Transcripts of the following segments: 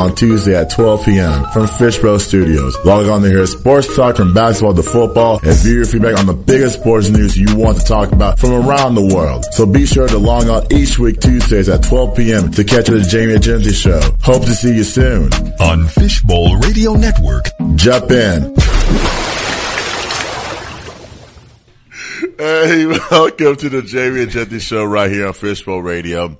on Tuesday at 12 p.m. from Fishbowl Studios. Log on to hear sports talk from basketball to football and view your feedback on the biggest sports news you want to talk about from around the world. So be sure to log on each week Tuesdays at 12 p.m. to catch the Jamie Agenti Show. Hope to see you soon. On Fishbowl Radio Network. Jump in. Hey, welcome to the Jamie Agenti Show right here on Fishbowl Radio.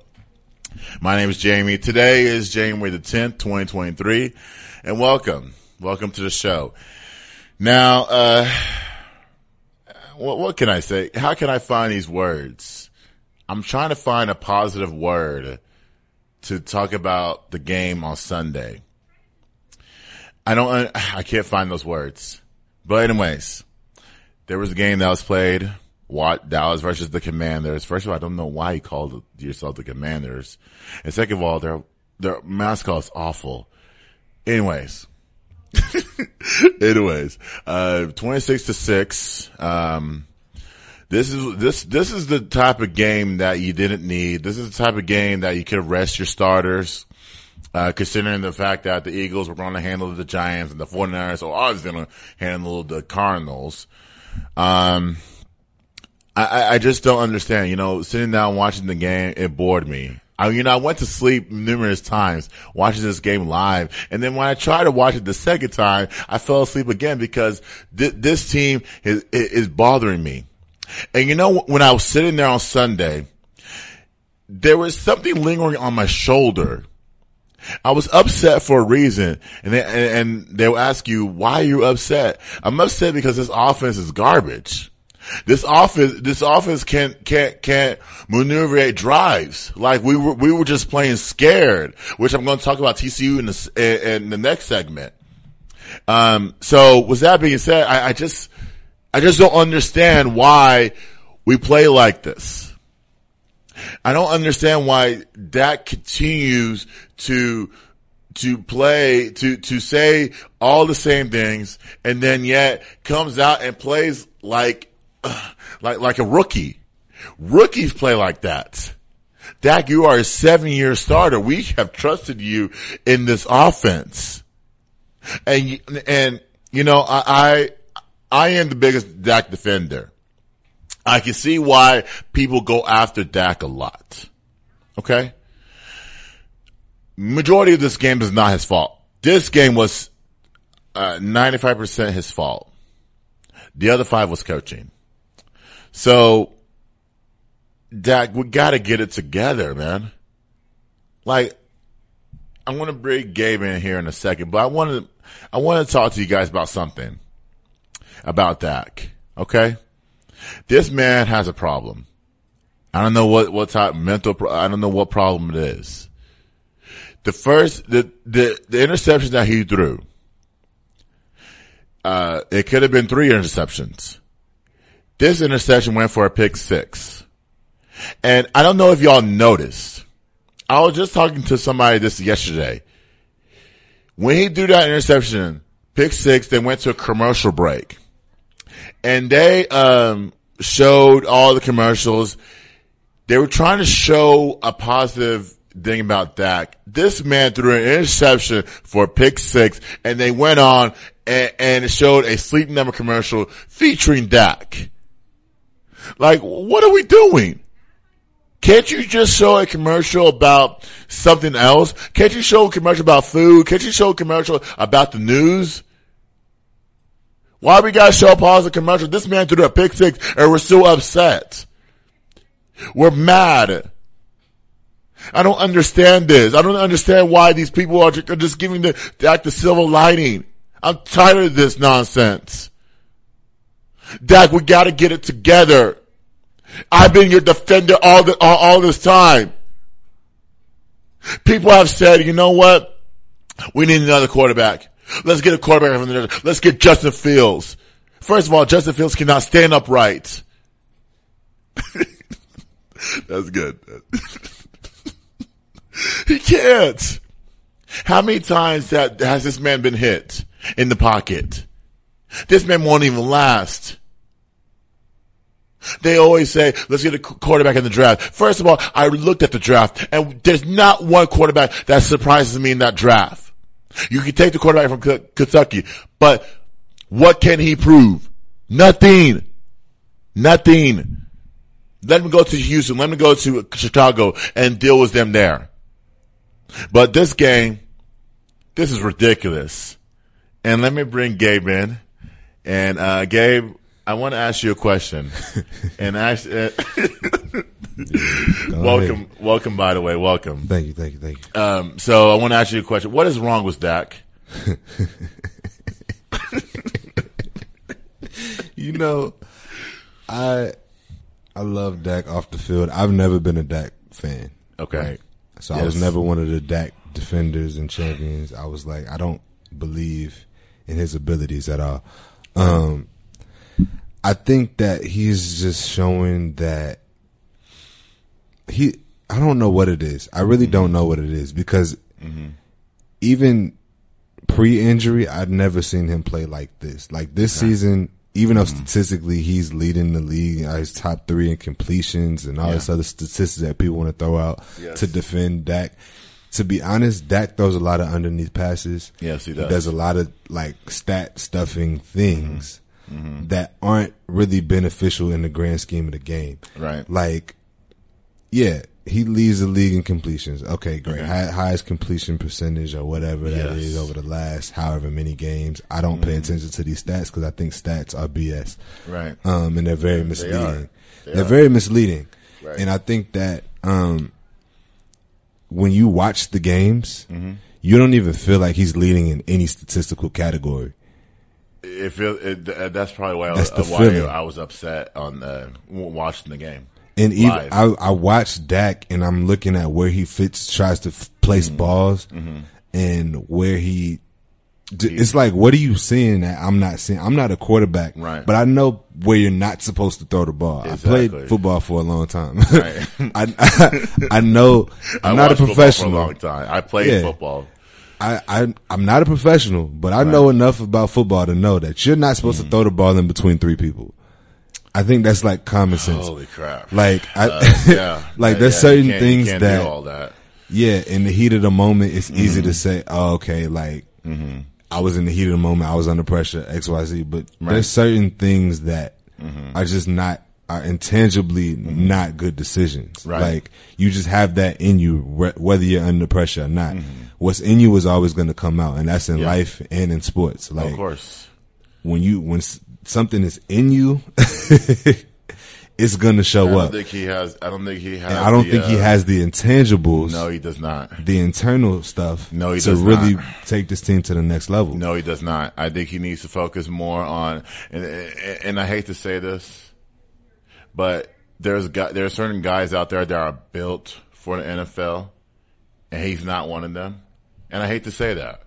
My name is Jamie. Today is January the 10th, 2023, and welcome. Welcome to the show. Now, uh, what, what can I say? How can I find these words? I'm trying to find a positive word to talk about the game on Sunday. I don't, I can't find those words. But anyways, there was a game that was played what Dallas versus the Commanders. First of all, I don't know why you called yourself the Commanders. And second of all, their, their mascot is awful. Anyways. Anyways, uh, 26 to 6. Um, this is, this, this is the type of game that you didn't need. This is the type of game that you could rest your starters. Uh, considering the fact that the Eagles were going to handle the Giants and the 49ers are always going to handle the Cardinals. Um, I, I just don't understand. You know, sitting down watching the game, it bored me. I, you know, I went to sleep numerous times watching this game live. And then when I tried to watch it the second time, I fell asleep again because th- this team is, is bothering me. And you know, when I was sitting there on Sunday, there was something lingering on my shoulder. I was upset for a reason. And they, and they'll ask you, why are you upset? I'm upset because this offense is garbage. This office, this office can't, can't, can't maneuver drives. Like we were, we were just playing scared, which I'm going to talk about TCU in the, in the next segment. Um, so with that being said, I, I just, I just don't understand why we play like this. I don't understand why that continues to, to play, to, to say all the same things and then yet comes out and plays like like like a rookie. Rookies play like that. Dak, you are a seven year starter. We have trusted you in this offense. And, and, you know, I, I, I am the biggest Dak defender. I can see why people go after Dak a lot. Okay. Majority of this game is not his fault. This game was, uh, 95% his fault. The other five was coaching. So, Dak, we gotta get it together, man. Like, I want to bring Gabe in here in a second, but I want to, I want to talk to you guys about something about Dak. Okay. This man has a problem. I don't know what, what type mental, I don't know what problem it is. The first, the, the, the interception that he threw, uh, it could have been three interceptions. This interception went for a pick six. And I don't know if y'all noticed. I was just talking to somebody this yesterday. When he threw that interception, pick six, they went to a commercial break. And they, um, showed all the commercials. They were trying to show a positive thing about Dak. This man threw an interception for pick six and they went on and, and showed a sleep number commercial featuring Dak. Like, what are we doing? Can't you just show a commercial about something else? Can't you show a commercial about food? Can't you show a commercial about the news? Why we gotta show a positive commercial? This man threw a pick six and we're still upset. We're mad. I don't understand this. I don't understand why these people are just giving the, act the silver lining. I'm tired of this nonsense. Dak, we gotta get it together. I've been your defender all the, all, all this time. People have said, you know what? We need another quarterback. Let's get a quarterback from the, let's get Justin Fields. First of all, Justin Fields cannot stand upright. That's good. he can't. How many times that has this man been hit in the pocket? This man won't even last. They always say, let's get a quarterback in the draft. First of all, I looked at the draft and there's not one quarterback that surprises me in that draft. You can take the quarterback from Kentucky, but what can he prove? Nothing. Nothing. Let him go to Houston. Let him go to Chicago and deal with them there. But this game, this is ridiculous. And let me bring Gabe in. And uh, Gabe, I want to ask you a question. and ask, uh, welcome, welcome. By the way, welcome. Thank you, thank you, thank you. Um, so I want to ask you a question. What is wrong with Dak? You know, I I love Dak off the field. I've never been a Dak fan. Okay. So I was never one of the Dak defenders and champions. I was like, I don't believe in his abilities at all. Um, I think that he's just showing that he. I don't know what it is. I really don't know what it is because even pre-injury, I've never seen him play like this. Like this season, even though statistically he's leading the league, uh, he's top three in completions and all this other statistics that people want to throw out Yes. to defend Dak. To be honest, Dak throws a lot of underneath passes. Yes, he does. does a lot of like stat stuffing things Mm-hmm. that aren't really beneficial in the grand scheme of the game. Right. Like, yeah, he leads the league in completions. Okay, great. Okay. Hi- highest completion percentage or whatever that Yes. Mm-hmm. is over the last however many games. I don't pay attention to these stats because I think stats are BS. Right. Um, and they're very misleading. They are are. very misleading. Right. And I think that, um, when you watch the games, Mm-hmm. you don't even feel like he's leading in any statistical category. It feel, it, that's probably why, That's I, the why. I was upset on uh, w- watching the game. And even Live. I, I watch Dak and I'm looking at where he fits, tries to f- place Mm-hmm. balls, and where he. d- It's like, what are you seeing that I'm not seeing? I'm not a quarterback, Right. But I know where you're not supposed to throw the ball. I played football for a long time. Right. I, I I know I'm I not a professional. for a long time. I played Yeah. football. I, I I'm not a professional, but I know enough about football to know that you're not supposed Mm. to throw the ball in between three people. I think that's like common sense. Holy crap! Like I, Uh, yeah, like there's yeah, certain you can't- you things that that. Yeah, in the heat of the moment, it's easy Mm-hmm. to say, "Oh, okay." Like, I was in the heat of the moment. I was under pressure. X, Y, Z. But there's certain things that Mm-hmm. are just not are intangibly not good decisions. Right. Like you just have that in you, whe- whether you're under pressure or not. What's in you is always going to come out, and that's in Mm-hmm. Yeah. life and in sports. Like of course, when you when s- something is in you, it's going to show I don't up. think he has. I don't think he has. And I don't the, think he uh, has the intangibles No, he does not. the internal stuff No, he to does really not. take this team to the next level. No, he does not. I think he needs to focus more on, and and I hate to say this, but there's guy, there are certain guys out there that are built for the NFL, and he's not one of them. And I hate to say that.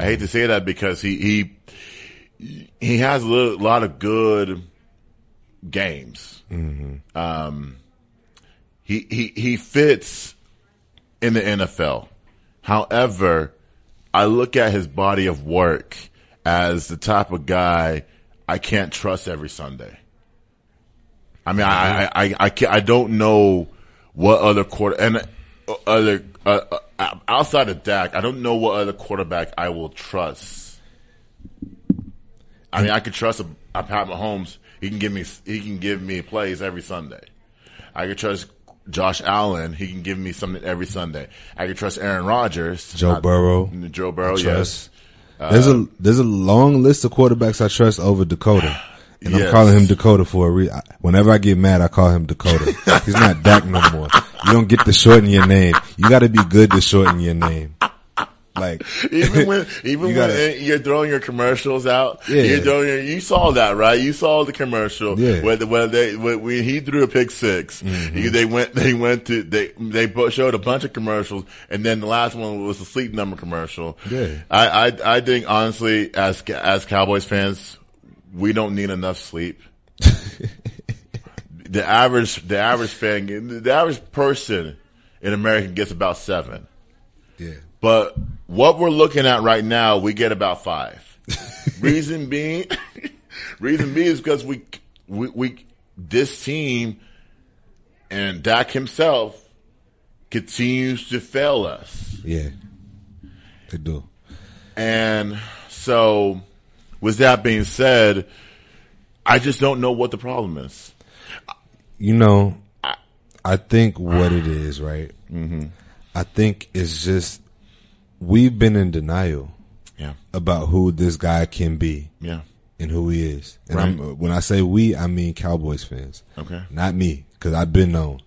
I hate to say that because he he he has a little, lot of good games. Um, he he he fits in the NFL. However, I look at his body of work as the type of guy I can't trust every Sunday. I mean, I I I I, can't, I don't know what other quarter and uh, other uh, uh, outside of Dak, I don't know what other quarterback I will trust. I mean, I could trust a, a Pat Mahomes. He can give me he can give me plays every Sunday. I could trust Josh Allen. He can give me something every Sunday. I could trust Aaron Rodgers. Joe Not- Burrow, Joe Burrow, yes. trust. there's a there's a long list of quarterbacks I trust over Dakota, and Yes. I'm calling him Dakota for a reason. Whenever I get mad, I call him Dakota. He's not Dak no more. You don't get to shorten your name. You got to be good to shorten your name. Like even when even You when gotta- you're throwing your commercials out, Yeah. you're throwing your, you saw that right? You saw the commercial Yeah. where the, where they when, when he threw a pick 6 Mm-hmm. he, they went they went to they they showed a bunch of commercials, and then the last one was the sleep number commercial. Yeah. I I I think honestly, as as Cowboys fans, we don't need enough sleep. the average the average fan the average person in America gets about seven. yeah, But what we're looking at right now, we get about five. reason being, reason being is because we, we, we, this team and Dak himself continues to fail us. yeah, they do. And so, with that being said, I just don't know what the problem is. You know, I think what it is, right? Mm-hmm. I think it's just we've been in denial Yeah, about who this guy can be yeah, and who he is. And Right. I'm, when I say we, I mean Cowboys fans, okay, not me, because I've been known.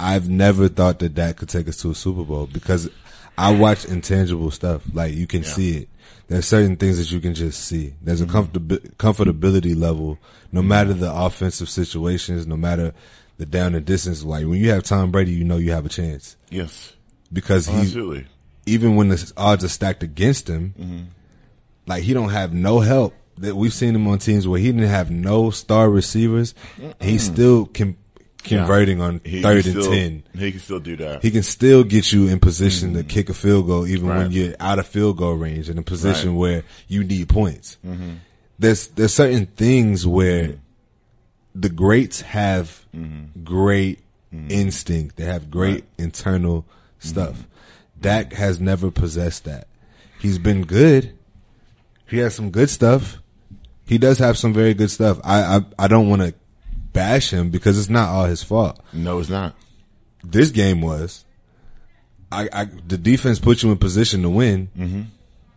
I've never thought that that could take us to a Super Bowl because I watch intangible stuff. Like you can Yeah. see it. There's certain things that you can just see. There's a mm-hmm. comfortab- comfortability level, no mm-hmm. matter the offensive situations, no matter the down and distance. Like when you have Tom Brady, you know you have a chance yes, because he's absolutely, even when the odds are stacked against him, mm-hmm. like he don't have no help. That we've seen him on teams where he didn't have no star receivers. he still com- converting on He can third and still- ten. He can still do that. He can still get you in position to mm-hmm. kick a field goal, even when you're out of field goal range, in a position Right. where you need points. Mm-hmm. There's there's certain things where mm-hmm. the greats have great instinct. They have great internal stuff. Dak has never possessed that. He's been good. He has some good stuff. He does have some very good stuff. I I, I don't want to bash him because it's not all his fault no, it's not. this game was. I, I the defense put you in position to win Mm-hmm.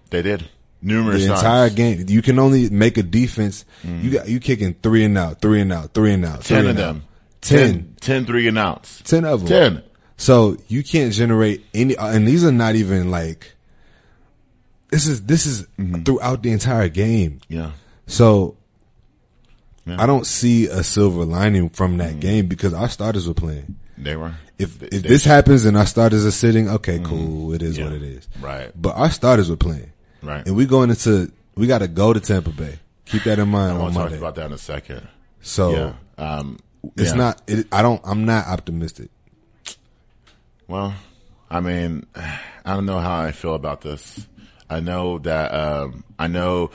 They did numerous the times. entire game. You can only make a defense. You got you kicking three and out, three and out, three and out, ten three of them. out. Ten. 10, 10 three and outs. Ten of them. Ten. So you can't generate any, and these are not even like. This is this is throughout the entire game. Yeah. So Yeah. I don't see a silver lining from that game because our starters were playing. They were. If if they- this happens and our starters are sitting, okay, cool, it is Yeah. what it is. Right. But our starters were playing, Right. and we going into we got to go to Tampa Bay. Keep that in mind I want to talk about that in a second. So yeah. Um, it's not. It, I don't. I'm not optimistic. Well, I mean, I don't know how I feel about this. I know that um, I know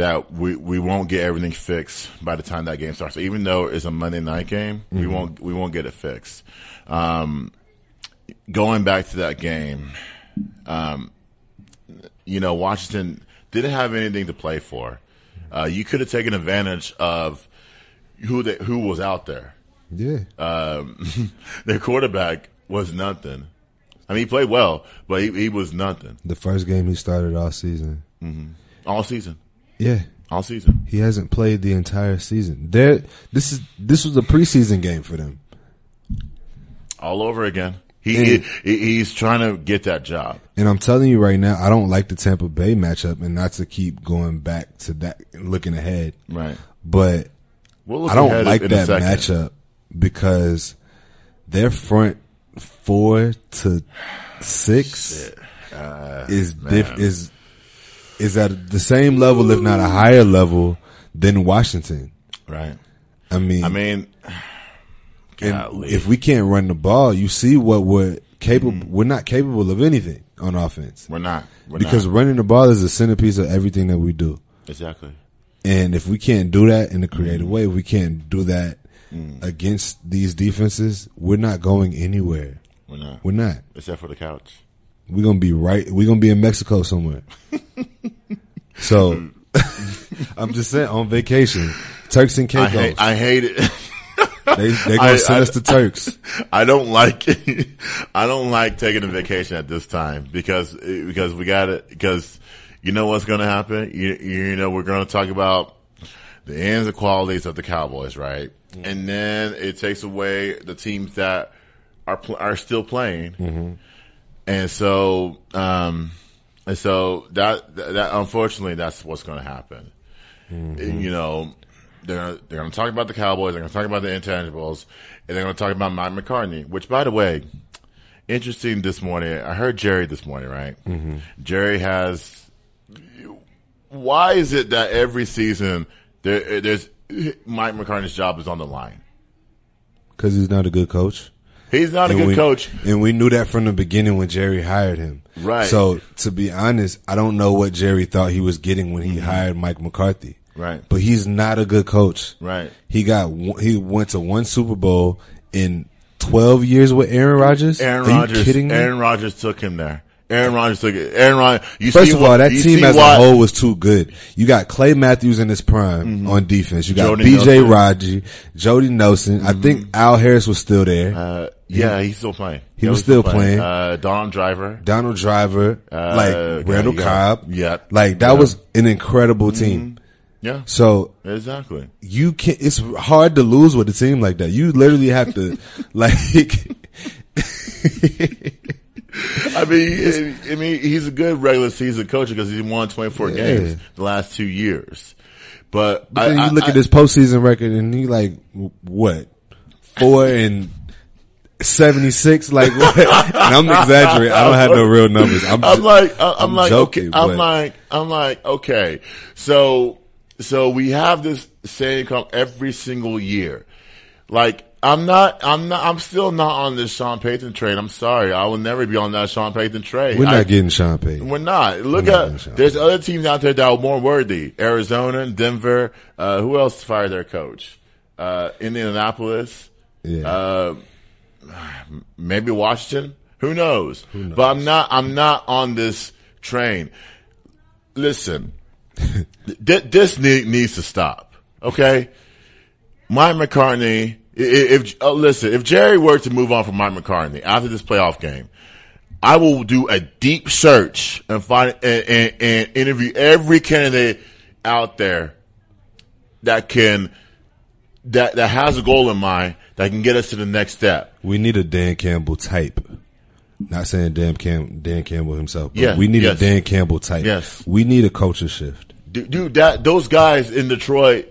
that we we won't get everything fixed by the time that game starts. So even though it's a Monday night game, we won't we won't get it fixed. Um, going back to that game, um, you know, Washington didn't have anything to play for. Uh, you could have taken advantage of who they, who was out there Yeah. um, their quarterback was nothing. I mean, he played well, but he, he was nothing the first game he started all season. all season. Yeah. All season. He hasn't played the entire season. There. This is this was a preseason game for them. All over again. He, And- he he's trying to get that job. And I'm telling you right now, I don't like the Tampa Bay matchup, and not to keep going back to that, looking ahead. Right. But We'll I don't like that matchup because their front four to six uh, is diff- is is at the same level, if not a higher level, than Washington. Right. I mean, I mean, and if we can't run the ball, you see what we're capable. Mm-hmm. We're not capable of anything on offense we're not. We're because not. running the ball is the centerpiece of everything that we do. exactly. And if we can't do that in a creative Mm-hmm. way, if we can't do that Mm. against these defenses, we're not going anywhere. We're not. We're not. Except for the couch. We're gonna be right. We're gonna be in Mexico somewhere. so, I'm just saying on vacation, Turks and I Caicos. hate. I hate it. they they gonna I- send I- us to Turks. I don't like I don't like taking a vacation at this time because because we got it because you know what's going to happen. You you know we're going to talk about the ends and qualities of the Cowboys, right? Mm-hmm. And then it takes away the teams that are pl- are still playing, mm-hmm. And so um and so that that unfortunately that's what's going to happen. You know, they're they're going to talk about the Cowboys. They're going to talk about the intangibles, and they're going to talk about Mike McCartney. Which, by the way, interesting. This morning, I heard Jerry this morning. Right, Jerry has. Why is it that every season there, there's Mike McCartney's job is on the line? Because he's not a good coach. He's not a And good we, coach. And we knew that from the beginning when Jerry hired him. Right. So to be honest, I don't know what Jerry thought he was getting when he hired Mike McCarthy. Mm-hmm. Right. But he's not a good coach. Right. He got he went to one Super Bowl in 12 years with Aaron Rodgers. Aaron Are you Rodgers. kidding me? Aaron Rodgers took him there. Aaron Rodgers took it. Aaron Rodgers. You First see of all, what- that team as what- a whole was too good. You got Clay Matthews in his prime on defense. You got BJ. Raji, Jordy Nelson. I think Al Harris was still there. Uh, yeah, he's still playing. He was still playing. Uh, Don Driver. Donald Driver, Uh, like Randall yeah. Cobb. Yeah. Like that. Mm-hmm. was an incredible team. Yeah, So exactly. you can it's hard to lose with a team like that. You literally have to like I mean, I mean, he's a good regular season coach because he won 24 Yeah. games the last two years. But, I, then you look I- at his postseason record and he like what four and seventy six. Like what? I'm exaggerating. I don't have no real numbers. I'm, I'm like, I- I'm, I'm like, joking, okay, I'm but- like, I'm like, okay. So, so we have this saying come every single year. Like, I'm not, I'm not, I'm still not on this Sean Payton train. I'm sorry. I will never be on that Sean Payton train. we're not I- getting Sean Payton. We're not. Look We're not at there's other teams out there that are more worthy. Arizona, Denver. Uh, who else fired their coach? Uh, Indianapolis. Yeah. Uh, maybe Washington. Who knows? But I'm not. I'm not on this train. Listen, th- this ne- needs to stop. Okay, Mike McCartney. If oh, listen, if Jerry were to move on from Mike McCartney after this playoff game, I will do a deep search and find and, and, and interview every candidate out there that can that that has a goal in mind that can get us to the next step. we need a Dan Campbell type. Not saying Dan Cam Dan Campbell himself, but Yeah, we need yes. a Dan Campbell type. Yes. we need a culture shift. Dude, dude, that those guys in Detroit,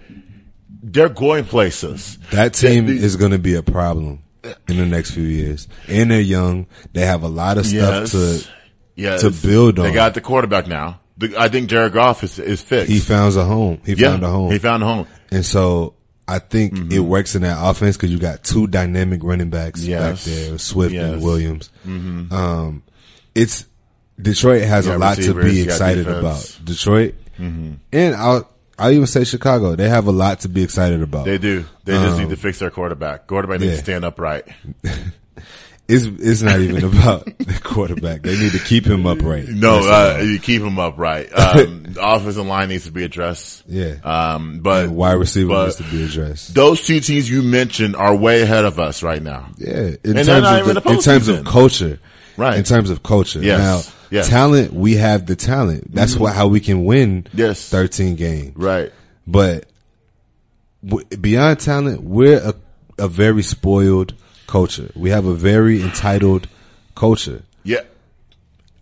they're going places. That team is going to be a problem in the next few years, and they're young. They have a lot of stuff Yes, to. yes. to build on. They got the quarterback now. I think Jared Goff is is fixed. He found a home. He yeah, found a home. He found a home. And so I think mm-hmm. it works in that offense because you got two dynamic running backs Yes. back there, Swift Yes. and Williams. Mm-hmm. Um, it's Detroit has You a lot to be excited about. Detroit, mm-hmm. and I'll I'll even say Chicago. They have a lot to be excited about. They do. They just need to fix their quarterback. Quarterback needs Um, yeah. to stand upright. It's it's not even about the quarterback. They need to keep him upright. No, uh, you keep him upright. Um, the offensive line needs to be addressed. Yeah. Um, but And wide receiver but needs to be addressed. Those two teams you mentioned are way ahead of us right now. Yeah, in And terms of the in terms of culture, Right. In terms of culture, Yes. now Yes. Mm-hmm. talent, we have the talent. That's why how we can win. Yes. thirteen games. Right. But w- beyond talent, we're a, a very spoiled culture. We have a very entitled culture. Yeah.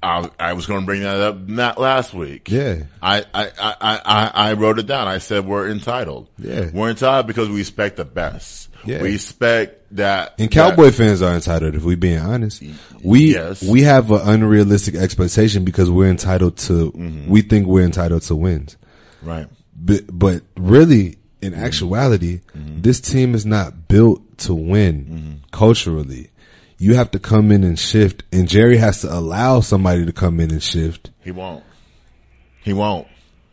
I, I was going to bring that up not last week. Yeah. I, I, I, I, I wrote it down. I said we're entitled. Yeah. We're entitled because we expect the best. Yeah. We expect that. And Cowboy fans are entitled, if we're being honest. We Yes. we have an unrealistic expectation because we're entitled to. Mm-hmm. We think we're entitled to wins. Right. But, but really, in Mm-hmm. actuality, this team is not built to win Mm-hmm. culturally. You have to come in and shift, and Jerry has to allow somebody to come in and shift, He won't. He won't.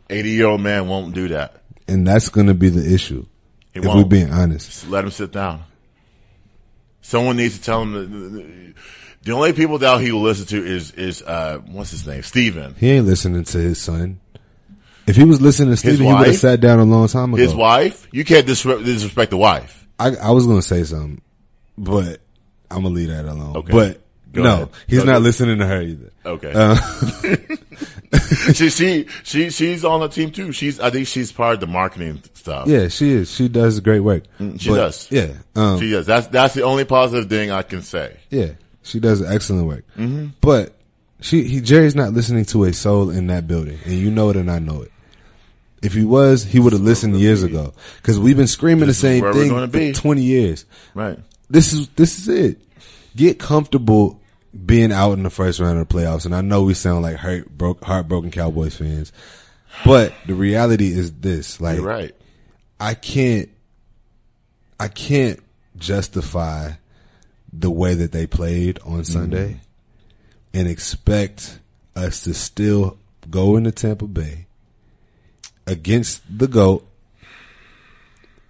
80 year old man won't do that. and that's going to be the issue. He if won't. we're being honest, Just let him sit down. Someone needs to tell him that the only people that he will listen to is, is, uh, what's his name? Steven. he ain't listening to his son. If he was listening to Steven, he would have sat down a long time ago. His wife? You can't disre- disrespect the wife. I, I was going to say something, but I'm gonna leave that alone. Okay. But Go no, ahead. he's Go not ahead. listening to her either. Okay. Uh, she, she, she, she's on the team too. She's, I think she's part of the marketing stuff. Yeah, she is. She does great work. Mm, she But, does. Yeah. Um, She does. That's, that's the only positive thing I can say. yeah. She does excellent work. Mm-hmm. But she, he, Jerry's not listening to a soul in that building, and you know it, and I know it. If he was, he would have listened years ago. Because we've been screaming This the same thing for twenty years. Right. This is this is it. Get comfortable being out in the first round of the playoffs. And I know we sound like hurt, broke, heartbroken Cowboys fans, but the reality is this: like, You're right. I can't, I can't justify the way that they played on Sunday and expect us to still go into Tampa Bay against the GOAT,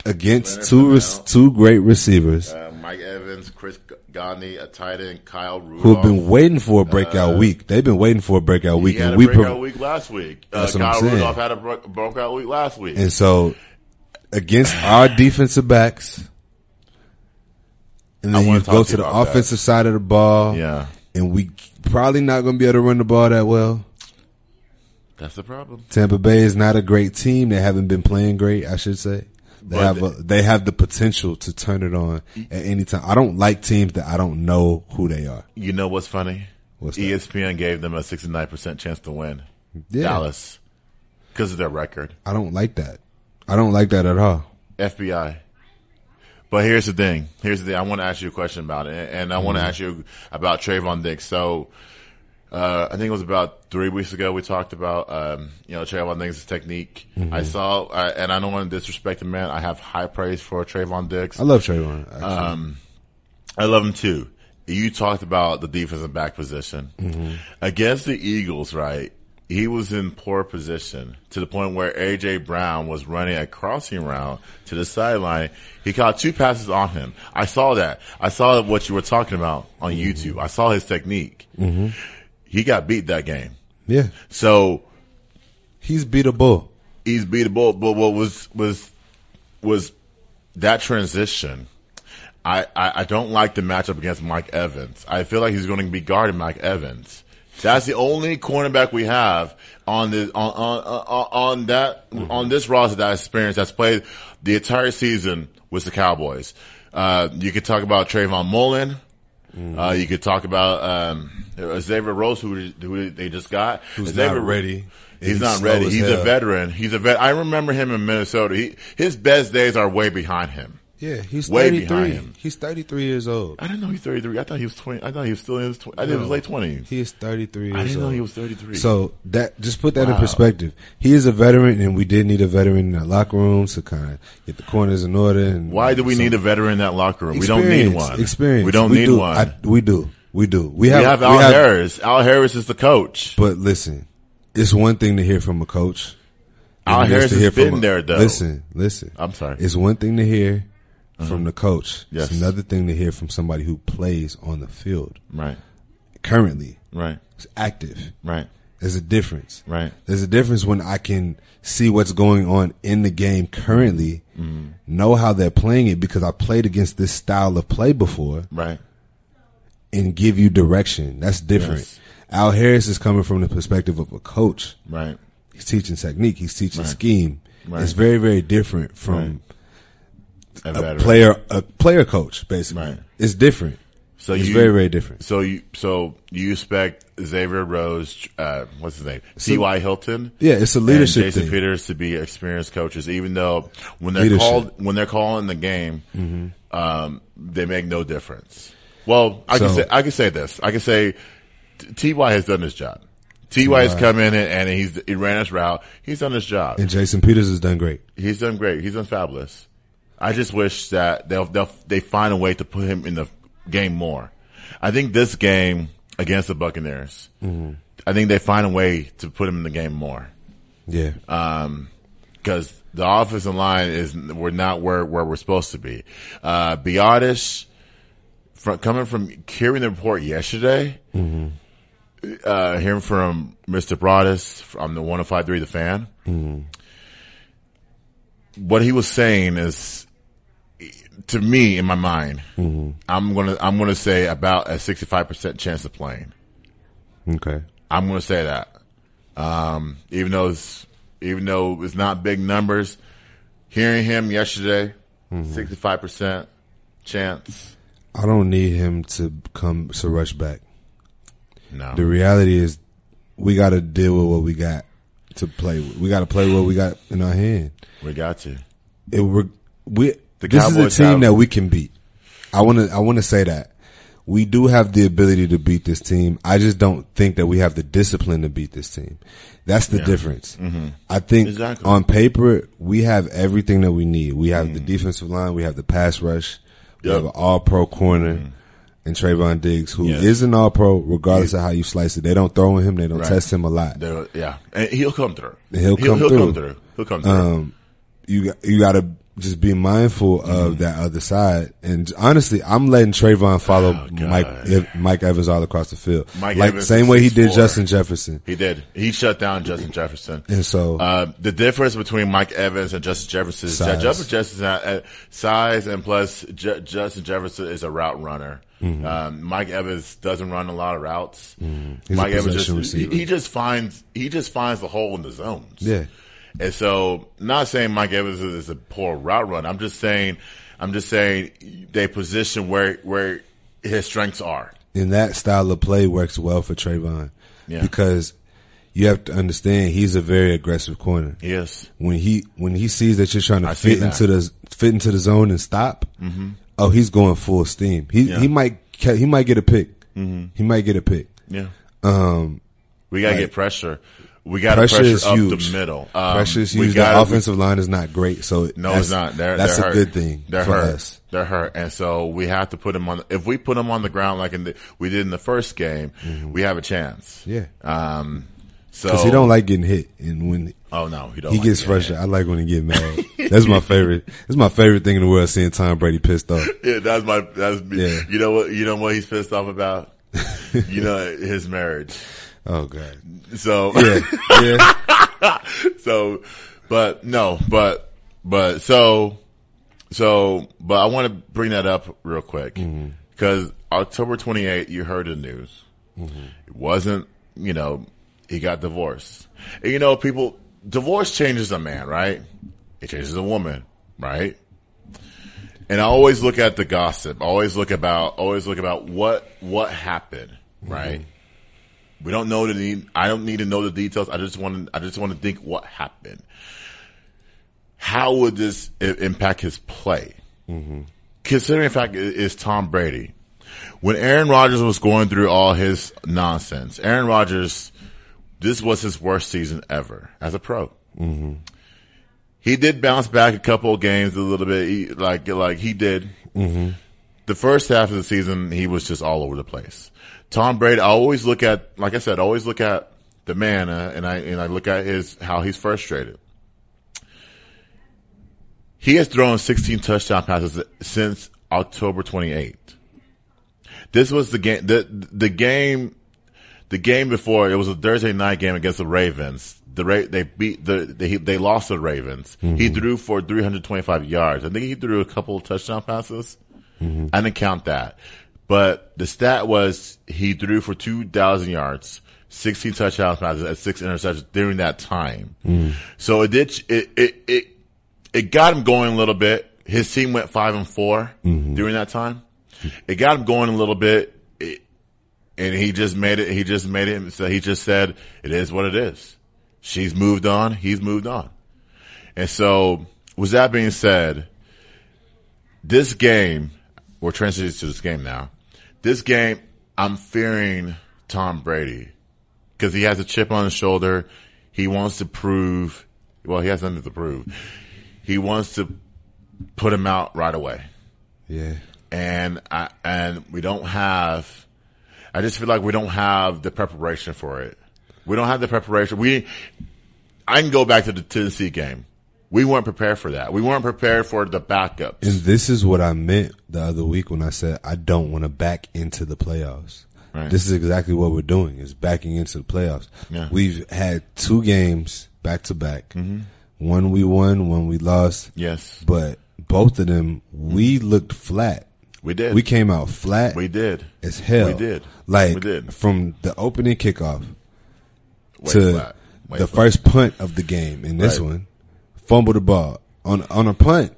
against two, two great receivers, Uh, Mike Evans, Chris Godwin, a tight end, Kyle Rudolph. Who've been waiting for a breakout week. They've been waiting for a breakout week, Uh, He had and a we breakout week last week. Uh, That's what I'm Kyle saying. Rudolph had a breakout week last week. and so against our defensive backs, and then you go to to the about that. offensive side of the ball, yeah, and we probably not going to be able to run the ball that well. that's the problem. Tampa Bay is not a great team. They haven't been playing great, I should say. They But have a, they have the potential to turn it on at any time. I don't like teams that I don't know who they are. You know what's funny? What's that? ESPN gave them a 69% chance to win. Yeah. Dallas. Because of their record. I don't like that. I don't like that at all. FBI. But here's the thing. Here's the thing. I want to ask you a question about it, and I want to mm-hmm. ask you about Trevon Diggs. So, uh, I think it was about three weeks ago we talked about, um, you know, Trevon Diggs' technique. I saw, uh, and I don't want to disrespect the man. I have high praise for Trevon Diggs. I love Trevon. actually. Um, I love him too. You talked about the defensive back position against the Eagles, right? He was in poor position to the point where AJ Brown was running a crossing route to the sideline. He caught two passes on him. I saw that. I saw what you were talking about on YouTube. I saw his technique. He got beat that game. yeah, So he's beatable. he's beatable. But what was was was that transition? I, I, I don't like the matchup against Mike Evans. I feel like he's going to be guarding Mike Evans. That's the only cornerback we have on the on on on, on that on this roster that experience that's played the entire season with the Cowboys. Uh, you could talk about Trayvon Mullen. Uh, you could talk about um, Xavier Rhodes, who who they just got. Who's Xavier- not ready. He's, He's not ready. He's a veteran. He's a vet. I remember him in Minnesota. He, his best days are way behind him. Yeah, he's Way 33. behind him. He's 33 years old. I didn't know he's 33. I thought he was 20. I thought he was still in his 20. I did his late 20s. He is 33 I didn't old. know he was 33. So that just put that in perspective. He is a veteran, and we did need a veteran in that locker room to kind of get the corners in order. And Why do we so- need a veteran in that locker room? We don't need one. Experience. We don't need do. one. I, we do. We do. We we have. have Al Harris. Al Harris is the coach. But listen, it's one thing to hear from a coach. Al it Harris to has hear from been a- there, though. Listen, listen. I'm sorry. It's one thing to hear from the coach. Yes. It's another thing to hear from somebody who plays on the field Right. currently. Right. It's active. Right. There's a difference. Right. There's a difference when I can see what's going on in the game currently, Mm-hmm. know how they're playing it because I played against this style of play before Right. and give you direction. That's different. Yes. Al Harris is coming from the perspective of a coach. Right. He's teaching technique. He's teaching Right. scheme. Right. It's very, very different from A a player, a player coach, basically. Right. It's different. So It's you, very, very different. So you, so you expect Xavier Rhodes, uh, what's his name? T.Y. Hilton? Yeah, it's a leadership and Jason thing. Peters to be experienced coaches, even though when they're Leadership. called, when they're calling the game, um, they make no difference. Well, I can say, I can say this. I can say T.Y. has done his job. T.Y. has come in and, and he's, he ran his route. He's done his job. And Jason Peters has done great. He's done great. He's done fabulous. I just wish that they'll, they'll they find a way to put him in the game more. I think this game against the Buccaneers, I think they find a way to put him in the game more Yeah. because the offensive line is we're not where where we're supposed to be. Uh, Biadasz, from coming from hearing the report yesterday, uh, hearing from Mr. Broadus from the one hundred five three the fan, what he was saying is to me in my mind, I'm gonna I'm gonna say about a sixty five percent chance of playing. okay. I'm going to say that. Um, even though it's, even though it's not big numbers, hearing him yesterday, 65 percent chance. I don't need him to come to rush back. No, The reality is, we got to deal with what we got to play. with. We got to play what we got in our hand. we got to. It, we're, we The this is a team have- that we can beat. I want to. I want to say that we do have the ability to beat this team. I just don't think that we have the discipline to beat this team. That's the difference. Mm-hmm. I think Exactly. on paper we have everything that we need. We have the mm. defensive line. We have the pass rush. We have an All Pro corner. Mm. And Trevon Diggs, who is Yes. an All Pro, regardless of how you slice it, they don't throw on him. They don't Right. test him a lot. There- yeah, and he'll come through. He'll come he'll through. come through. He'll come through. Um, you got- you got to just be mindful of that other side. And honestly, I'm letting Trevon follow Oh, Mike Mike Evans all across the field, Mike like Evans same way he did 6'4". Justin Jefferson. He did. He shut down Justin Jefferson. And so, Uh, the difference between Mike Evans and Justin Jefferson is that Size. Justin Jefferson uh, size and plus J- Justin Jefferson is a route runner. Mm-hmm. Um, Mike Evans doesn't run a lot of routes. He's Mike Evans just he, he just finds he just finds the hole in the zones. Yeah. And so, not saying Mike Evans is a poor route runner. I'm just saying, I'm just saying they position where where his strengths are. and that style of play works well for Trevon Yeah. because you have to understand he's a very aggressive corner. Yes. When he when he sees that you're trying to I fit into the fit into the zone and stop, oh, he's going full steam. He Yeah. he might he might get a pick. He might get a pick. Yeah. Um, We gotta Like- get pressure. We gotta pressure, pressure, is up huge. the middle. Um, pressure is huge. the offensive line is not great, so No, it's not. They're, that's they're a hurt. good thing They're for hurt. us. They're hurt, and so we have to put them on. If we put them on the ground like in the, we did in the first game, we have a chance. Mm-hmm. Yeah, Um. So because he don't like getting hit, and when Oh no, he don't. he like gets frustrated, I like when he get mad. That's my favorite. That's my favorite thing in the world. Seeing Tom Brady pissed off. Yeah, that's my. That's me. Yeah. You know what? You know what he's pissed off about? you know his marriage. Oh god. So Yeah, yeah. so, but no, but but so so, but I want to bring that up real quick mm-hmm. because October 28th, you heard the news. Mm-hmm. It wasn't, you know, he got divorced. And you know, people, divorce changes a man, right? It changes a woman, right? And I always look at the gossip. I always look about, always look about what, what happened, mm-hmm. right? We don't know the need. I don't need to know the details. I just want to. I just want to think what happened. How would this i- impact his play? Mm-hmm. Considering the fact it is Tom Brady. When Aaron Rodgers was going through all his nonsense, Aaron Rodgers, this was his worst season ever as a pro. Mm-hmm. He did bounce back a couple of games a little bit, he, like like he did. Mm-hmm. The first half of the season, he was just all over the place. Tom Brady, I always look at, like I said, I always look at the man, uh, and I and I look at his how he's frustrated. He has thrown 16 touchdown passes since October 28th. This was the game, the the game, the game before. It was a Thursday night game against the Ravens. The Ra- they beat the they they lost the Ravens. He threw for 325 yards. I think he threw a couple of touchdown passes. I didn't count that, but the stat was he threw for 2,000 yards, 16 touchdown passes, and six interceptions during that time. Mm. So it did it it it it got him going a little bit. His team went five and 4 mm-hmm. during that time. It got him going a little bit, it, and he just made it. He just made it. So he just said, "It is what it is." She's moved on. He's moved on. And so, with that being said, this game, we're transitioning to this game now. This game, I'm fearing Tom Brady because he has a chip on his shoulder. He wants to prove, well, he has nothing to prove. He wants to put him out right away. Yeah. And I, and we don't have, I just feel like we don't have the preparation for it. We don't have the preparation. We, I can go back to the Tennessee game. We weren't prepared for that. We weren't prepared for the backups. And this is what I meant the other week when I said I don't want to back into the playoffs. Right. This is exactly what we're doing is backing into the playoffs. Yeah. We've had two games back to back. Mm-hmm. One we won, one we lost. yes, But both of them we looked flat. we did. We came out flat We did. as hell. We did. Like We did. from the opening kickoff Way to flat. Way the flat. first punt of the game in this Right. one, fumble the ball on on a punt.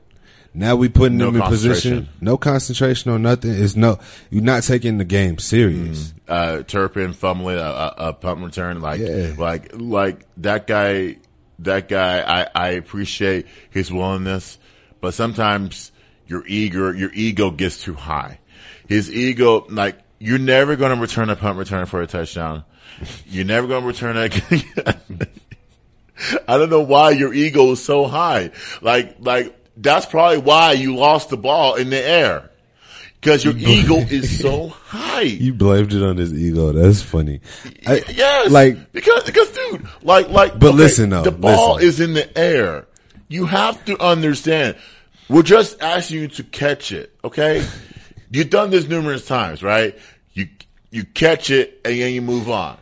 Now we putting No them in position, no concentration on nothing. It's no, you're not taking the game serious. uh, Turpin fumbling a, a, a punt return, like, Yeah. like, like that guy, that guy, I, I appreciate his willingness, but sometimes your ego, your ego gets too high. His ego, like, you're never going to return a punt return for a touchdown. You're never going to return that. I don't know why your ego is so high. Like, like, that's probably why you lost the ball in the air. Cause your ego is so high. You blamed it on his ego. That's funny. I- Yes, like because because dude, like like. But listen, though, the ball listen. is in the air. You have to understand We're just asking you to catch it, okay? You've done this numerous times, right? You you catch it and then you move on,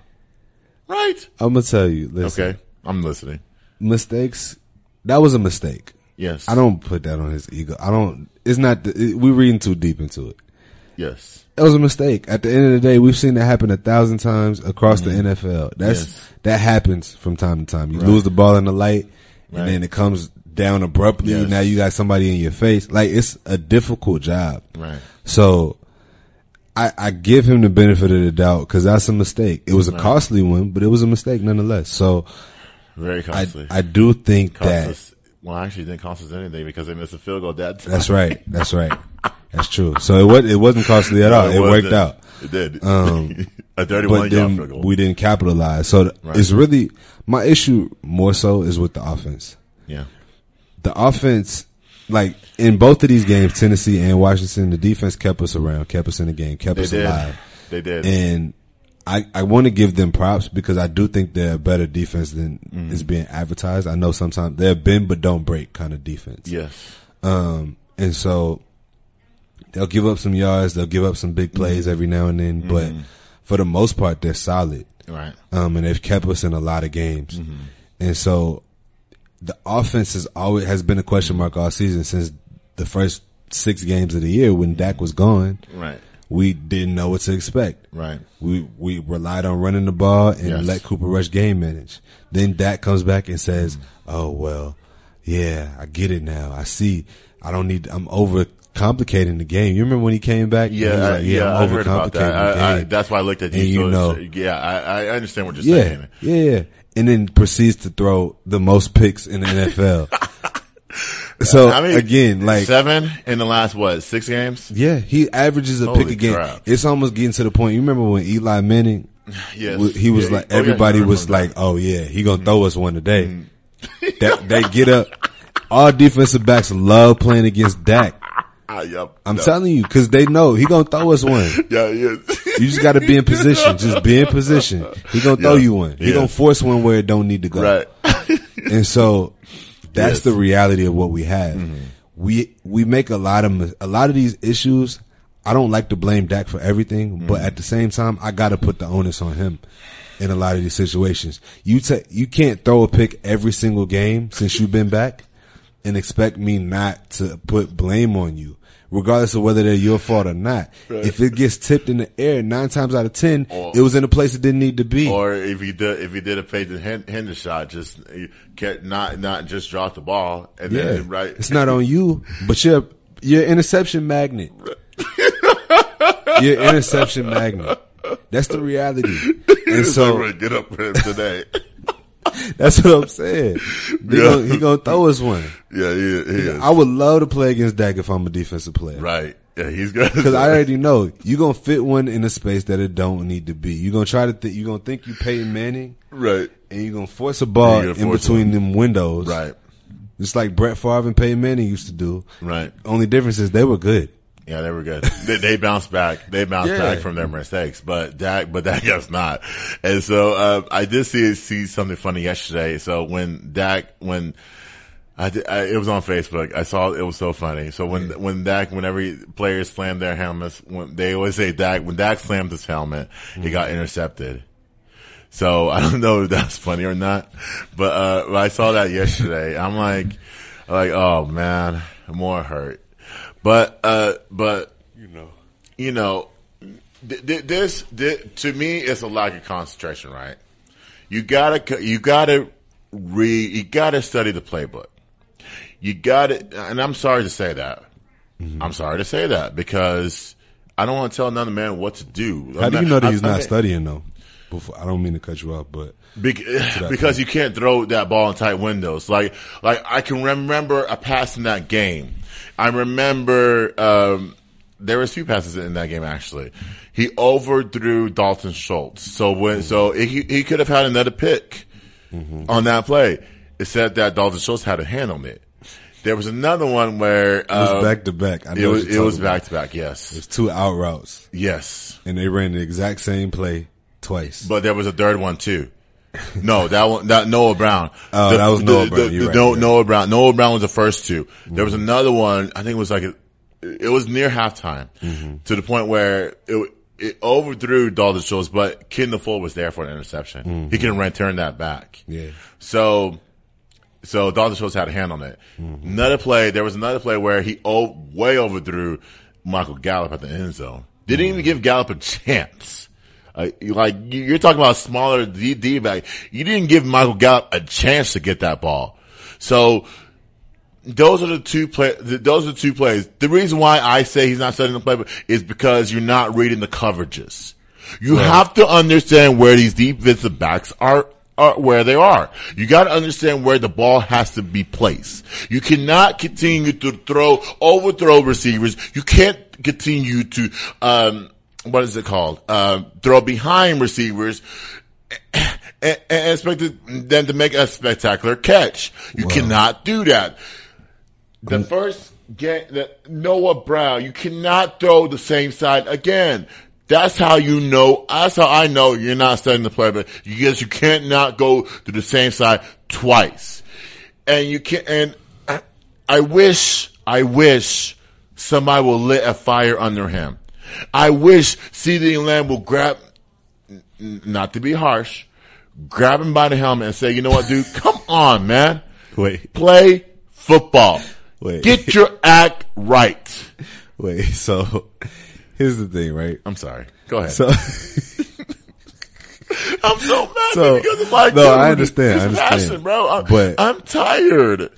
right? I'm gonna tell you. Listen, Okay, I'm listening. mistakes. That was a mistake. Yes, I don't put that on his ego. I don't. It's not. The, it, we're reading too deep into it. Yes, That was a mistake. At the end of the day, we've seen that happen a thousand times across the mm-hmm. NFL. That's Yes. that happens from time to time. You lose the ball in the light, and then it comes down abruptly. Yes. Now you got somebody in your face. Like it's a difficult job. right. So I, I give him the benefit of the doubt because that's a mistake. It was a costly one, but it was a mistake nonetheless. So Very costly. I do think that us- well, actually, it didn't cost us anything because they missed a field goal that time. that's right. That's right. That's true. So it was it wasn't costly at all. It, worked out. It did. Um, a 31 but yard field goal. we didn't capitalize. So th- Right. it's really my issue more so is with the offense. yeah. The offense, like in both of these games, Tennessee and Washington, the defense kept us around, kept us in the game, kept They us did. alive. They did. And I, I want to give them props because I do think they're a better defense than Mm-hmm. is being advertised. I know sometimes they're bend but don't break kind of defense. yes. Um, and so they'll give up some yards, they'll give up some big Mm-hmm. plays every now and then, but for the most part, they're solid. Right. Um, and they've kept us in a lot of games. Mm-hmm. And so the offense has always has been a question mark all season since the first six games of the year when Dak was gone. Right. We didn't know what to expect. Right. We we relied on running the ball and Yes. let Cooper Rush game manage. Then Dak comes back and says, "Oh well, yeah, I get it now. I see. I don't need. I'm over complicating the game. You remember when he came back? Yeah, He was like, yeah, I'm I heard about that. overcomplicating the I, I, game. that's why I looked at you. And you so, know- yeah, I, I understand what you're yeah, saying. yeah, yeah. And then proceeds to throw the most picks in the NFL. so I mean, again, like seven in the last what six games? Yeah, he averages a Holy pick a game. crap. It's almost getting to the point. You remember when Eli Manning, Yes, he was Yeah, like, oh, yeah, everybody remember was that. like, oh yeah, he gonna throw us one today. that they get up. All defensive backs love playing against Dak. Ah, yep. I'm No. telling you, cause they know he gonna throw us one. Yeah, yeah. You just got to be in position. Just be in position. He gonna throw you one. He Yeah. gonna force one where it don't need to go. right. And so that's Yes. the reality of what we have. Mm-hmm. We we make a lot of a lot of these issues. I don't like to blame Dak for everything, but mm-hmm. at the same time, I got to put the onus on him in a lot of these situations. You ta- you can't throw a pick every single game since you've been back and expect me not to put blame on you. Regardless of whether they're your fault or not, if it gets tipped in the air nine times out of ten, Or- it was in a place it didn't need to be. Or if he did, if he did a Peyton Hen- Hendershot, just you not not just drop the ball and Yeah, then right. It's not on you, but you're you're interception magnet. you're interception magnet. That's the reality. And so so get up for him today. that's what I'm saying. He, Yeah. gonna, he gonna throw us one. yeah, he, he is. I would love to play against Dak if I'm a defensive player. right. Yeah, he's good. Because I already know you're gonna fit one in a space that it don't need to be. You're gonna try to think. you're gonna think you Peyton Manning, right. and you're gonna force a ball in between them windows, Right. Just like Brett Favre and Peyton Manning used to do. Right. Only difference is they were good. Yeah, they were good. they, they bounced back. They bounced Yeah. back from their mistakes, but Dak, but Dak has not. And so, uh, I did see, see something funny yesterday. So when Dak, when I, did, I, it was on Facebook, I saw it was so funny. So when, when Dak, whenever he- players slam their helmets, when they always say Dak, when Dak slammed his helmet, he got intercepted. So I don't know if that's funny or not, but, uh, I saw that yesterday. I'm like, like, oh man, more hurt. But, uh, but, you know, you know, th- th- this, th- to me, it's a lack of concentration, right? You gotta, you gotta read, you gotta study the playbook. You gotta, and I'm sorry to say that. I'm sorry to say that because I don't want to tell another man what to do. How I'm do you not- know that I- he's I not mean- studying though? Before, I don't mean to cut you off, but Bec- because you can't throw that ball in tight windows. Like, like I can remember a pass in that game. I remember, um, there was few passes in that game actually. He overthrew Dalton Schultz. So when, so he, he could have had another pick on that play. It said that Dalton Schultz had a hand on it. There was another one where, it was uh, back to back. I it was, it was back to back. Yes. It's two out routes, Yes. and they ran the exact same play twice. But there was a third one too. No, that one, that Noah Brown. Oh, that was Noah Brown. You're right, no, you're. Noah Brown. Noah Brown was the first two. There was another one. I think it was like, a, it was near halftime Mm-hmm. to the point where it, it overthrew Dalton Schultz, but Kendall Fuller was there for an interception. He can return that back. Mm-hmm. Yeah. So, so Dalton Schultz had a hand on it. Mm-hmm. Another play, there was another play where he o- way overthrew Michael Gallup at the end zone. Didn't even give Gallup a chance. Uh, you- like you- you're talking about a smaller D, D back. You didn't give Michael Gallup a chance to get that ball. So those are the two play. Those are the two plays. The reason why I say he's not setting the playbook is because you're not reading the coverages. You have to understand where these defensive backs are. Are where they are. You got to understand where the ball has to be placed. You cannot continue to throw, overthrow receivers. You can't continue to, um, what is it called? Um, throw behind receivers and, and expect them to make a spectacular catch. You cannot do that. The first game, the Noah Brown, you cannot throw the same side again. That's how you know, that's how I know you're not studying the play, but you guess you can't not go to the same side twice. And you can't. and I, I wish, I wish somebody will lit a fire under him. I wish CeeDee Lamb will grab, not to be harsh, grab him by the helmet and say, you know what, dude, come on, man. Wait, Play football. Wait. Get your act right. wait. So here's the thing, right? I'm sorry. Go ahead. So I'm so mad So- because of my no. I understand, I understand. passion, bro. I'm, But- I'm tired.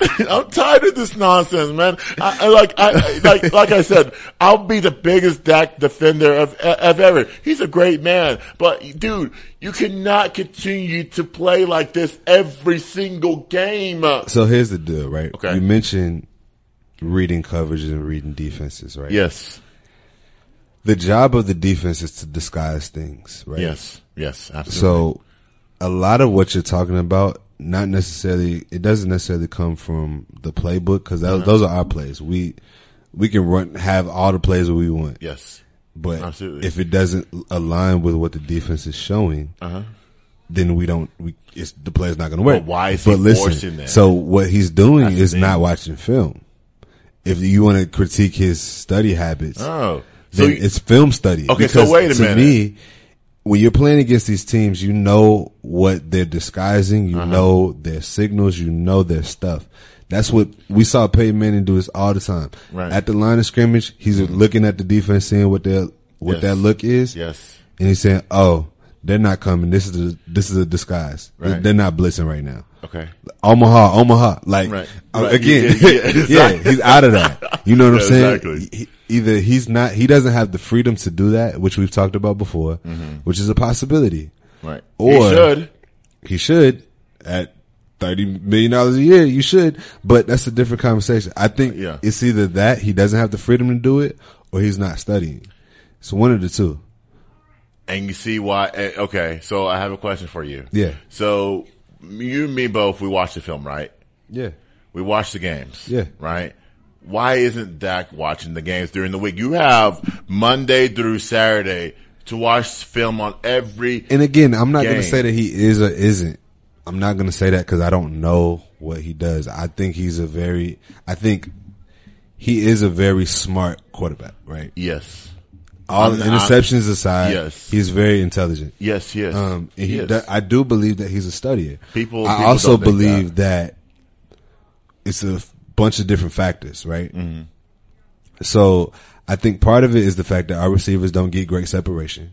I'm tired of this nonsense, man. I, I like, I, like, like I said, I'll be the biggest Dak defender of, of ever. He's a great man, but dude, you cannot continue to play like this every single game. so here's the deal, right? Okay. You mentioned reading coverages and reading defenses, right? Yes, The job of the defense is to disguise things, right? yes, yes, absolutely. So a lot of what you're talking about, not necessarily, it doesn't necessarily come from the playbook because Uh-huh. those are our plays. We we can run have all the plays that we want, yes, but Absolutely. if it doesn't align with what the defense is showing, then we don't. We it's the play's not going to work. Uh-huh. But why is but he listen, forcing that? So what he's doing That's is not watching film. If you want to critique his study habits, Oh, so then you- it's film study. Okay, so Because wait a to minute. me, when you're playing against these teams, you know what they're disguising. You Uh-huh. know their signals. You know their stuff. That's what we saw Peyton Manning do this all the time. Right. Mm-hmm. At the line of scrimmage, he's looking at the defense, seeing what their what Yes. that look is, yes, and he's saying, "Oh, they're not coming. This is a, this is a disguise. Right. They're not blitzing right now." okay. Omaha, Omaha. Like Right. uh, Right. again, Yeah, yeah, yeah, he's out of that. You know what I'm saying? exactly. He- either he's not, he doesn't have the freedom to do that, which we've talked about before, which is a possibility. Right. Or- he should. He should at thirty million dollars a year. You should, but that's a different conversation. I think Yeah. it's either that he doesn't have the freedom to do it, or he's not studying. It's one of the two. And you see why, eh, okay, so I have a question for you. Yeah. So, you and me both, we watched the film, right? Yeah. We watched the games. Yeah. Right? Why isn't Dak watching the games during the week? You have Monday through Saturday to watch film on every, And again, I'm not going to say that he is or isn't. I'm not going to say that because I don't know what he does. I think he's a very, I think he is a very smart quarterback, right? yes. All I'm- interceptions aside, Yes. he's very intelligent. Yes, yes. Um, he, yes. do- I do believe that he's a studier. People- I people also believe that. it's a f- bunch of different factors, right? Mm-hmm. So I think part of it is the fact that our receivers don't get great separation.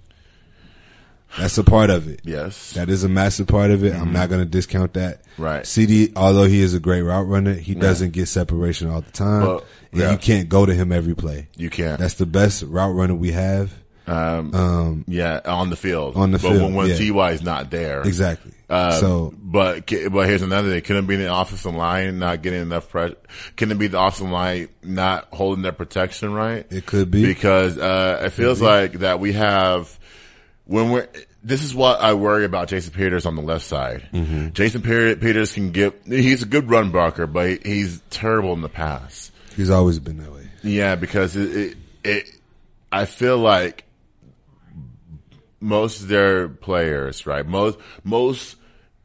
That's a part of it. yes. That is a massive part of it. I'm not going to discount that. Mm-hmm. Right. CeeDee, although he is a great route runner, he doesn't get separation all the time. Well, and yeah. you can't go to him every play. you can't. That's the best route runner we have. Um, yeah, on the field. on the but field, when, when yeah. Ty is not there. Exactly. Uh, so but but here's another thing. Can it be the offensive line not getting enough pressure? Can it be the offensive line not holding their protection right? It could be. because uh, it feels like that we have when we're. This is what I worry about Jason Peters on the left side. Mm-hmm. Jason Pe- Peters can get. He's a good run blocker, but he's terrible in the pass. he's always been that way. Yeah, because it, it, it I feel like most of their players, right? Most most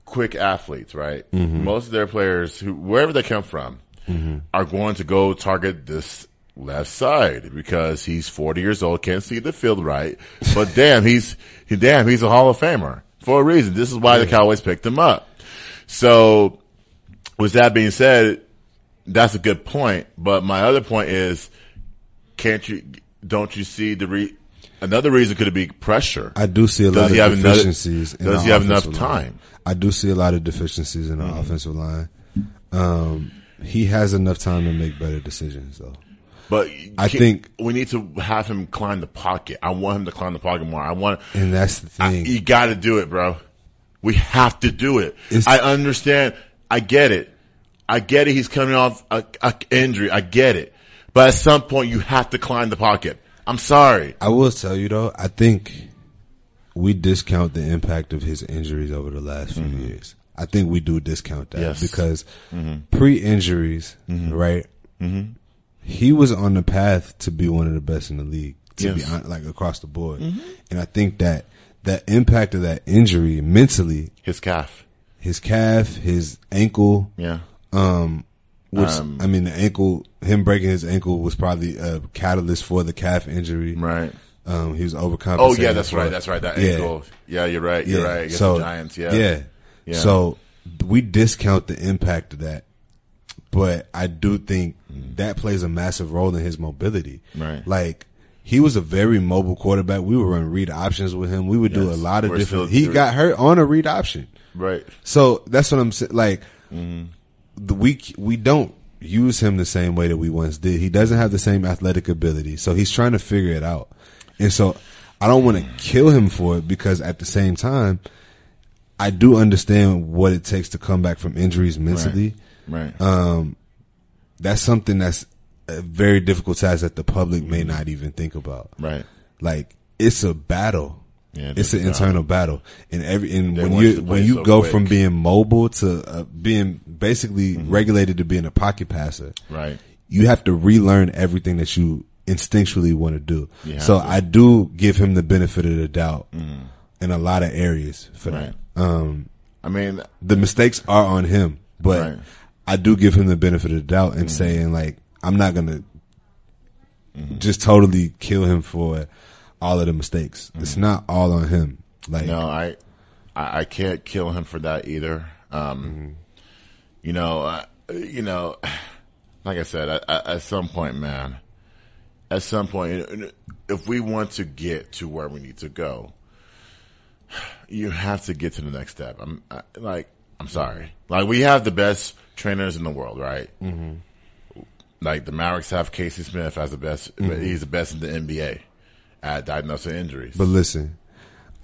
quick athletes, right? Most of their players, who wherever they come from, are going to go target this left side because he's 40 years old, can't see the field right, but damn, he's he, damn, he's a Hall of Famer for a reason. This is why the Cowboys picked him up. So, with that being said, that's a good point. But my other point is, can't you? Don't you see the re? Another reason could it be pressure? I do see a Does lot of another- deficiencies. in does he have enough offensive line. time? I do see a lot of deficiencies in our Mm-hmm. offensive line. Um, he has enough time to make better decisions, though. But I think- we need to have him climb the pocket. I want him to climb the pocket more. I want. And that's the I, thing. you got to do it, bro. We have to do it. It's- I understand. I get it. I get it. He's coming off a, a injury. I get it. But at some point, you have to climb the pocket. I'm sorry. I will tell you though, I think we discount the impact of his injuries over the last few mm-hmm. years. I think we do discount that Yes. because mm-hmm. pre-injuries, mm-hmm. right? He was on the path to be one of the best in the league, to be Yes. like across the board. And I think that that impact of that injury mentally, His calf. his calf, his ankle, Yeah. um, which Um, I mean, the ankle, him breaking his ankle was probably a catalyst for the calf injury. Right. Um, he was overcompensating. Oh yeah, that's right. That's right. That Yeah. ankle. Yeah, you're right. You're right. Against so the Giants. Yeah. yeah, Yeah. So we discount the impact of that, but I do think that plays a massive role in his mobility. Right. Like he was a very mobile quarterback. We would run read options with him. We would do a lot of We're different. He got hurt on a read option. Right. So that's what I'm saying. Like Mm-hmm. the we we don't use him the same way that we once did. He doesn't have the same athletic ability, so he's trying to figure it out. And so I don't want to kill him for it because at the same time, I do understand what it takes to come back from injuries mentally. Right. Um, that's something that's a very difficult task that the public may not even think about. right. Like it's a battle. Yeah, it's an a internal battle, and every and They when you you to play when you so go quick. from being mobile to uh, being basically Mm-hmm. regulated to being a pocket passer, Right. you have to relearn everything that you instinctually want to do. Have So. I do give him the benefit of the doubt in a lot of areas for. Right. that. Um, I mean, the mistakes are on him, but Right. Mm-hmm. I do give him the benefit of the doubt and saying like I'm not gonna just totally kill him for all of the mistakes. It's not all on him. Like Mm-hmm. no, I, I, I can't kill him for that either. Um, you know, uh, you know, like I said, at, at at some point, man, at some point, if we want to get to where we need to go, you have to get to the next step. I'm I, like, I'm sorry, like we have the best trainers in the world, right? Mm-hmm. Like the Mavericks have Casey Smith as the best. He's the best in the NBA at diagnosing injuries. But listen,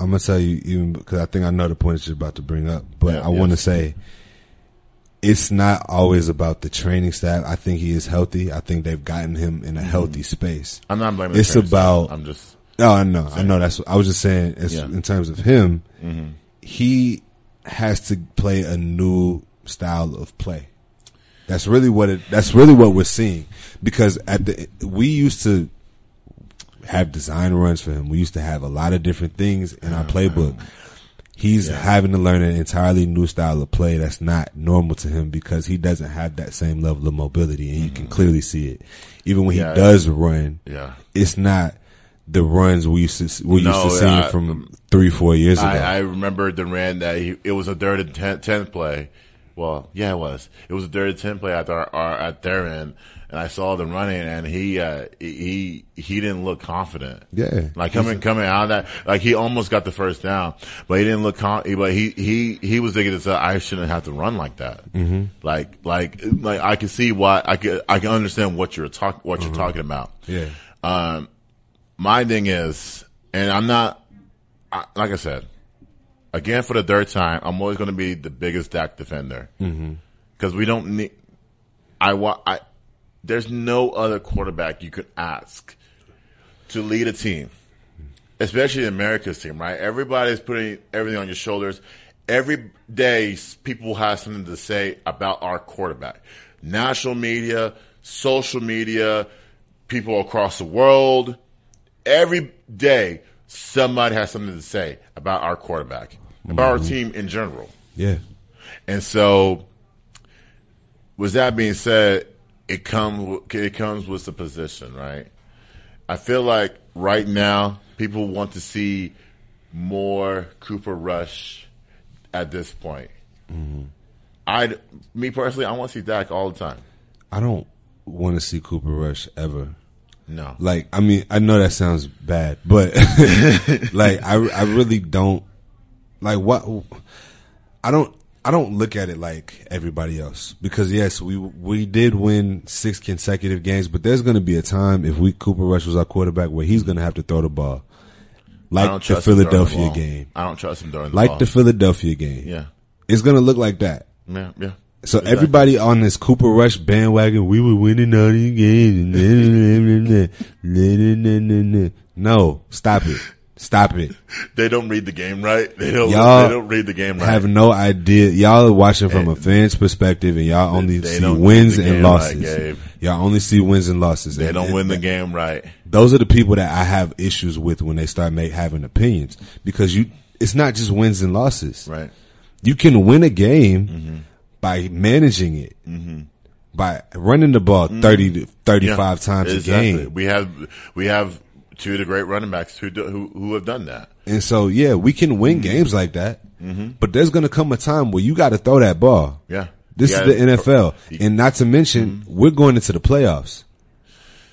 I'm gonna tell you even because I think I know the point that you're about to bring up, but Yeah, I want to say it's not always about the training staff. I think he is healthy. I think they've gotten him in a healthy space. I'm not blaming. It's about- I'm just. No, I know, I know. That's what I was just saying. Yeah. Mm-hmm. In terms of him, he has to play a new style of play. That's really what it. That's really what we're seeing because at the we used to have design runs for him. We used to have a lot of different things in our oh, playbook. He's having to learn an entirely new style of play that's not normal to him because he doesn't have that same level of mobility, and you can mm-hmm. clearly see it. Even when Yeah. he does run, Yeah. it's not the runs we used to we used No, to see from three four years ago. I, I remember the ran that he, it was a third and ten, tenth play. Well, yeah, it was. It was a dirty ten play at our, our at their end, and I saw them running, and he uh, he he didn't look confident. Yeah. like coming coming out of that, like he almost got the first down, but he didn't look con. But he he he was thinking that I shouldn't have to run like that. Mm-hmm. Like like like I can see why I can I can understand what you're talk what you're talking about. yeah, Um, my thing is, and I'm not, I, like I said, again for the third time, I'm always going to be the biggest Dak defender mm-hmm. because we don't need. I want. I there's no other quarterback you could ask to lead a team, especially America's team. Right? Everybody's putting everything on your shoulders. Every day, people have something to say about our quarterback. National media, social media, people across the world every day somebody has something to say about our quarterback, about our mm-hmm. team in general. Yeah. And so, with that being said, it comes it comes with the position, right? I feel like right now people want to see more Cooper Rush at this point. Mm-hmm. I, me personally, I want to see Dak all the time. I don't want to see Cooper Rush ever. No, Like, I mean, I know that sounds bad, but like, I, I really don't like what I don't. I don't look at it like everybody else because yes, we we did win six consecutive games, but there's going to be a time if we Cooper Rush was our quarterback where he's going to have to throw the ball, like the trust him throwing Philadelphia ball. game, I don't trust him throwing the like ball. the Philadelphia game. yeah, It's going to look like that. yeah, yeah. So Exactly. everybody on this Cooper Rush bandwagon, we were winning all these games. no, stop it. Stop it. They don't read the game right. They don't. Y'all they don't read the game right. Have no idea. Y'all are watching from a fan's perspective and y'all only see wins and game right, losses. Y'all only see wins and losses. they And- don't and win the game right. Those are the people that I have issues with when they start make, having opinions because you, it's not just wins and losses. Right. You can win a game Mm-hmm. By managing it, by running the ball 30 to 35 Mm-hmm. Yeah, times exactly. a game. We have we have two of the great running backs who do, who who have done that. And so, yeah, we can Mm-hmm. win games like that, but there's going to come a time where you got to throw that ball. Yeah. This is gotta- the NFL. And not to mention, we're going into the playoffs.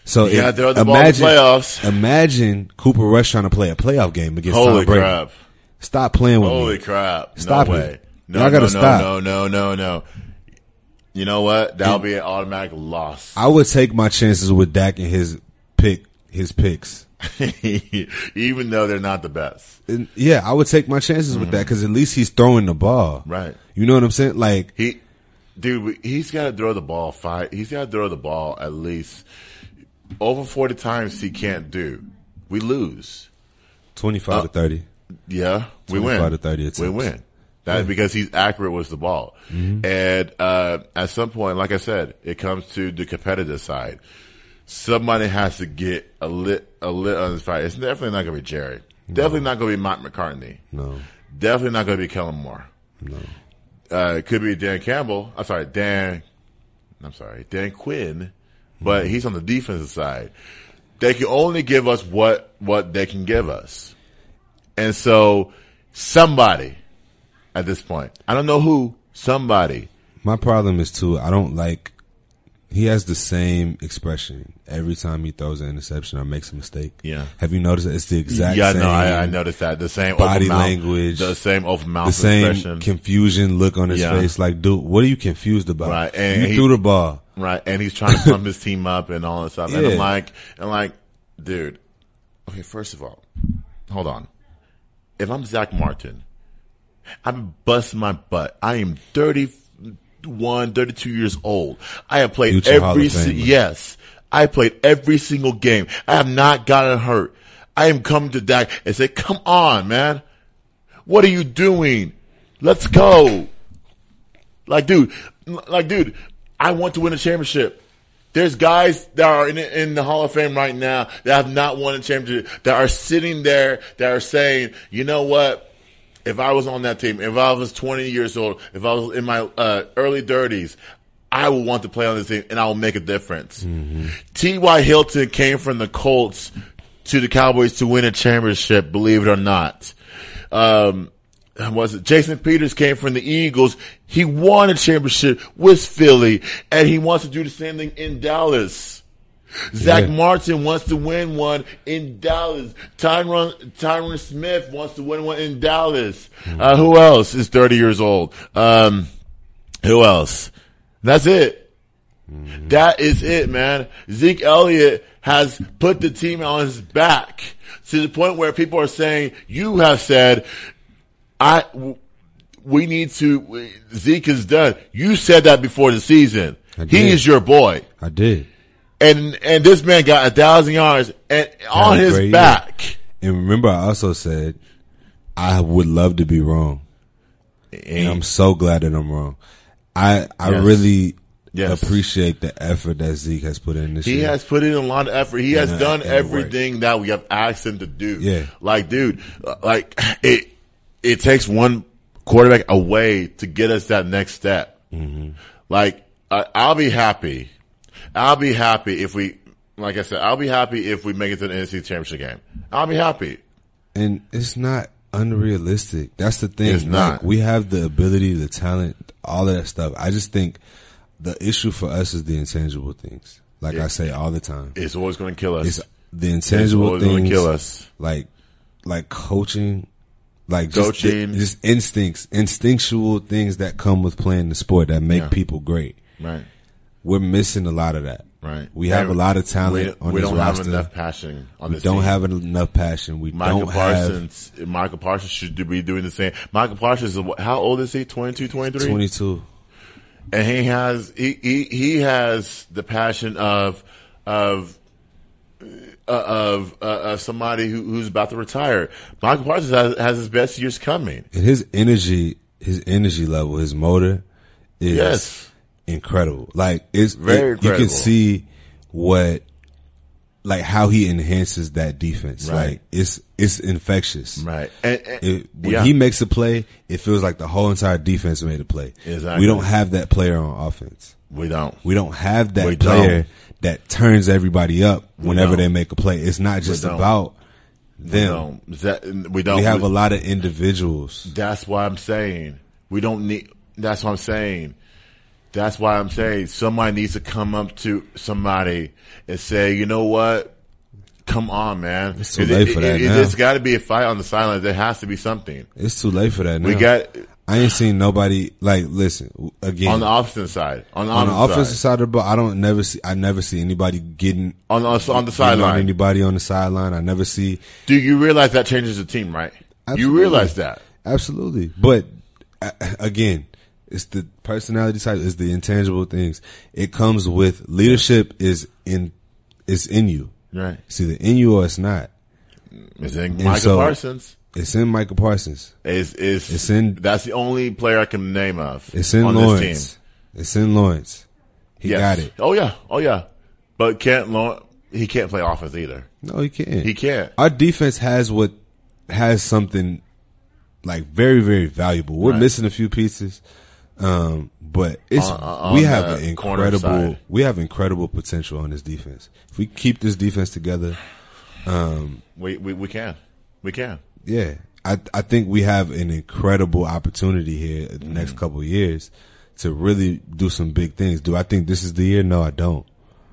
So You if- throw the ball in the imagine, playoffs. imagine Cooper Rush trying to play a playoff game against Holy Tom Brady. crap! Stop playing with Holy me. crap! Stop no it. way. No, Y'all gotta no, stop. No, no, no, no. You know what? That'll be an automatic loss. I would take my chances with Dak and his pick, his picks. Even though they're not the best. And yeah, I would take my chances with that because at least he's throwing the ball. Mm-hmm. Right. You know what I'm saying? Like, He, dude, he's got to throw the ball five. He's got to throw the ball at least over forty times. He can't do. We lose. 25 to 30. Yeah, we 25 win. to 30 we win. That because he's accurate with the ball. And uh, at some point, like I said, it comes to the competitive side. Somebody has to get a lit a lit on this fight. It's definitely not going to be Jerry. Definitely not going to be Mike McCarthy. No. Definitely not going to be Kellen Moore. No. Uh, it could be Dan Campbell. I'm sorry, Dan. I'm sorry, Dan Quinn, but he's on the defensive side. They can only give us what what they can give us, and so somebody at this point, I don't know who, somebody. My problem is too. I don't like. He has the same expression every time he throws an interception or makes a mistake. Yeah. Have you noticed that it's the exact yeah, same no, I, I noticed that the same body mouth- language, the same open mouth the same expression, confusion look on his Yeah. face. Like, dude, what are you confused about? Right, and you he- threw the ball. right? And he's trying to pump his team up and all that stuff. And I'm like, and like, dude, okay, first of all, hold on. If I'm Zach Martin, I'm busting my butt. I am 31, 32 years old. I have played Future every, si- yes, I played every single game. I have not gotten hurt. I am coming to Dak and say, come on, man. What are you doing? Let's go. Like, dude, like, dude, I want to win a championship. There's guys that are in, in the Hall of Fame right now that have not won a championship that are sitting there that are saying, you know what? If I was on that team, if I was 20 years old, if I was in my uh, early 30s, I would want to play on this team and I will make a difference. T.Y. Hilton came from the Colts to the Cowboys to win a championship, believe it or not. Um, was it Jason Peters came from the Eagles. He won a championship with Philly and he wants to do the same thing in Dallas. Zach Yeah. Martin wants to win one in Dallas. Tyron, Tyron Smith wants to win one in Dallas. Uh, who else is 30 years old? Um, who else? That's it. That is it, man. Zeke Elliott has put the team on his back to the point where people are saying, you have said, I, we need to, Zeke is done. You said that before the season. He is your boy. I did. And, and this man got a thousand yards and on his great back. And remember, I also said I would love to be wrong, and I'm so glad that I'm wrong. I I Yes. really Yes. appreciate the effort that Zeke has put in this He year. has put in a lot of effort. He has And, done and everything that we have asked him to do. Yeah. Like, dude, like it, it takes one quarterback away to get us that next step. Mm-hmm. Like, I, I'll be happy. I'll be happy if we, like I said, I'll be happy if we make it to the NFC championship game. I'll be happy. and it's not unrealistic. That's the thing. It's not. Like, we have the ability, the talent, all of that stuff. I just think the issue for us is the intangible things. Like I say all the time, It's always going to kill us. it's the intangible going things. to kill us. Like, like coaching, like just Coaching. the- just instincts, instinctual things that come with playing the sport that make Yeah. people great. Right. We're missing a lot of that. Right. We have And a lot of talent we, on we this roster. We don't have enough passion on we this don't team. have enough passion. We Michael don't have Parsons, Micah Parsons should be doing the same. Micah Parsons, is how old is he? 22, 23? 22. And he has, he, he, he has the passion of, of, uh, of, uh, of somebody who, who's about to retire. Micah Parsons has, has his best years coming. And his energy, his energy level, his motor is Yes. Incredible. Like it's Very it- You can see what, like how he enhances that defense. Right. Like it's it's infectious. Right. And, and- It, when yeah. he makes a play, it feels like the whole entire defense made a play. Exactly. We don't have that player on offense. we don't. We don't have that We player don't. that turns everybody up whenever they make a play. It's not just don't. about We them. don't. That, we don't. We have a lot of individuals. That's why I'm saying we don't need. That's what I'm saying. That's why I'm saying somebody needs to come up to somebody and say, you know what? Come on, man. It's too late for that now. There's got to be a fight on the sidelines. There has to be something. It's too late for that now. We got I ain't seen nobody like listen again on the offensive side. On the, on the offensive offensive side. side of the ball. I don't never see. I never see anybody getting On the, on the sideline. Anybody on the sideline? I never see. Do you realize that changes the team, right? Absolutely. You realize that. Absolutely, but uh, again, it's the personality type. It's the intangible things. It comes with leadership. Is in is in you. Right. It's either in you or it's not. It's in Michael so- Parsons. It's in Micah Parsons. Is is It's in- That's the only player I can name of. It's in on Lawrence. this team. It's in Lawrence. He Yes. got it. Oh yeah, oh yeah. But can't Lawrence, he can't play offense either. No, he can't. He can't. Our defense has what has something like very very valuable. We're Right. missing a few pieces, um, but it's On- on we have an incredible we have incredible potential on this defense. If we keep this defense together, um, We we we can, we can. yeah, I I think we have an incredible opportunity here in the next Mm-hmm. couple of years to really do some big things. Do I think this is the year? No, I don't.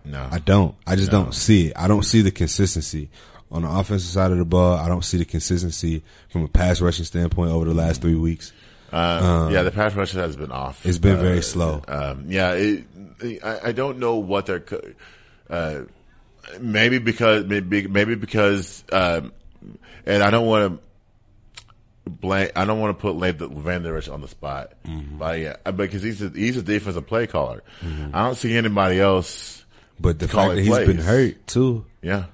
No, I don't. I just don't see it. I don't see the consistency on the offensive side of the ball. I don't see the consistency from a pass rushing standpoint over the last three weeks. Uh, yeah, the pass rush has been off. It's been Uh, very slow. Um, yeah, it, I, I don't know what they're. Uh, maybe because maybe maybe because, um, and I don't want to blame. I don't want to put Vander Esch on the spot, Mm-hmm. but yeah, because he's a, he's a defensive play caller. I don't see anybody else. But the fact that he's been hurt too Yeah,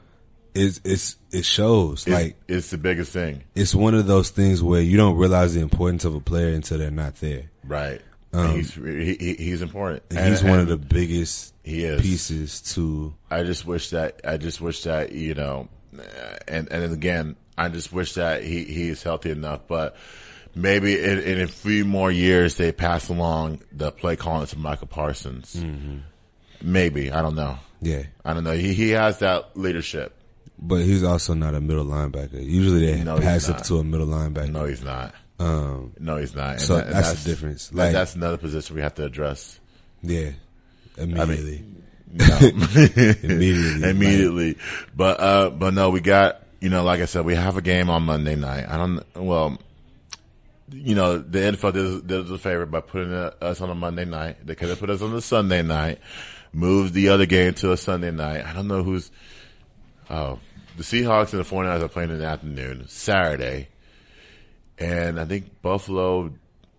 is it's it shows. it's, like it's the biggest thing, it's one of those things where you don't realize the importance of a player until they're not there. right? And he's he, he, he's important. Um, And he's one of the biggest He is. pieces to I just wish that I just wish that you know, and and again, I just wish that he he is healthy enough. But maybe in, in a few more years, they pass along the play calling to Micah Parsons. Mm-hmm. Maybe I don't know. yeah. I don't know. He he has that leadership. But he's also not a middle linebacker. Usually they No, pass up to a middle linebacker. No, he's not. Um, No, he's not. And So that- and that's the difference. Like- that's another position we have to address. yeah, immediately. No. Immediately. immediately. But uh, but no, we got you know, like I said, we have a game on Monday night. I don't. Well, you know, the NFL did, did us a favor by putting uh, us on a Monday night. They could have put us on the Sunday night, moved the other game to a Sunday night. I don't know who's. Oh, the Seahawks and the 49ers are playing in the afternoon, Saturday, and I think Buffalo,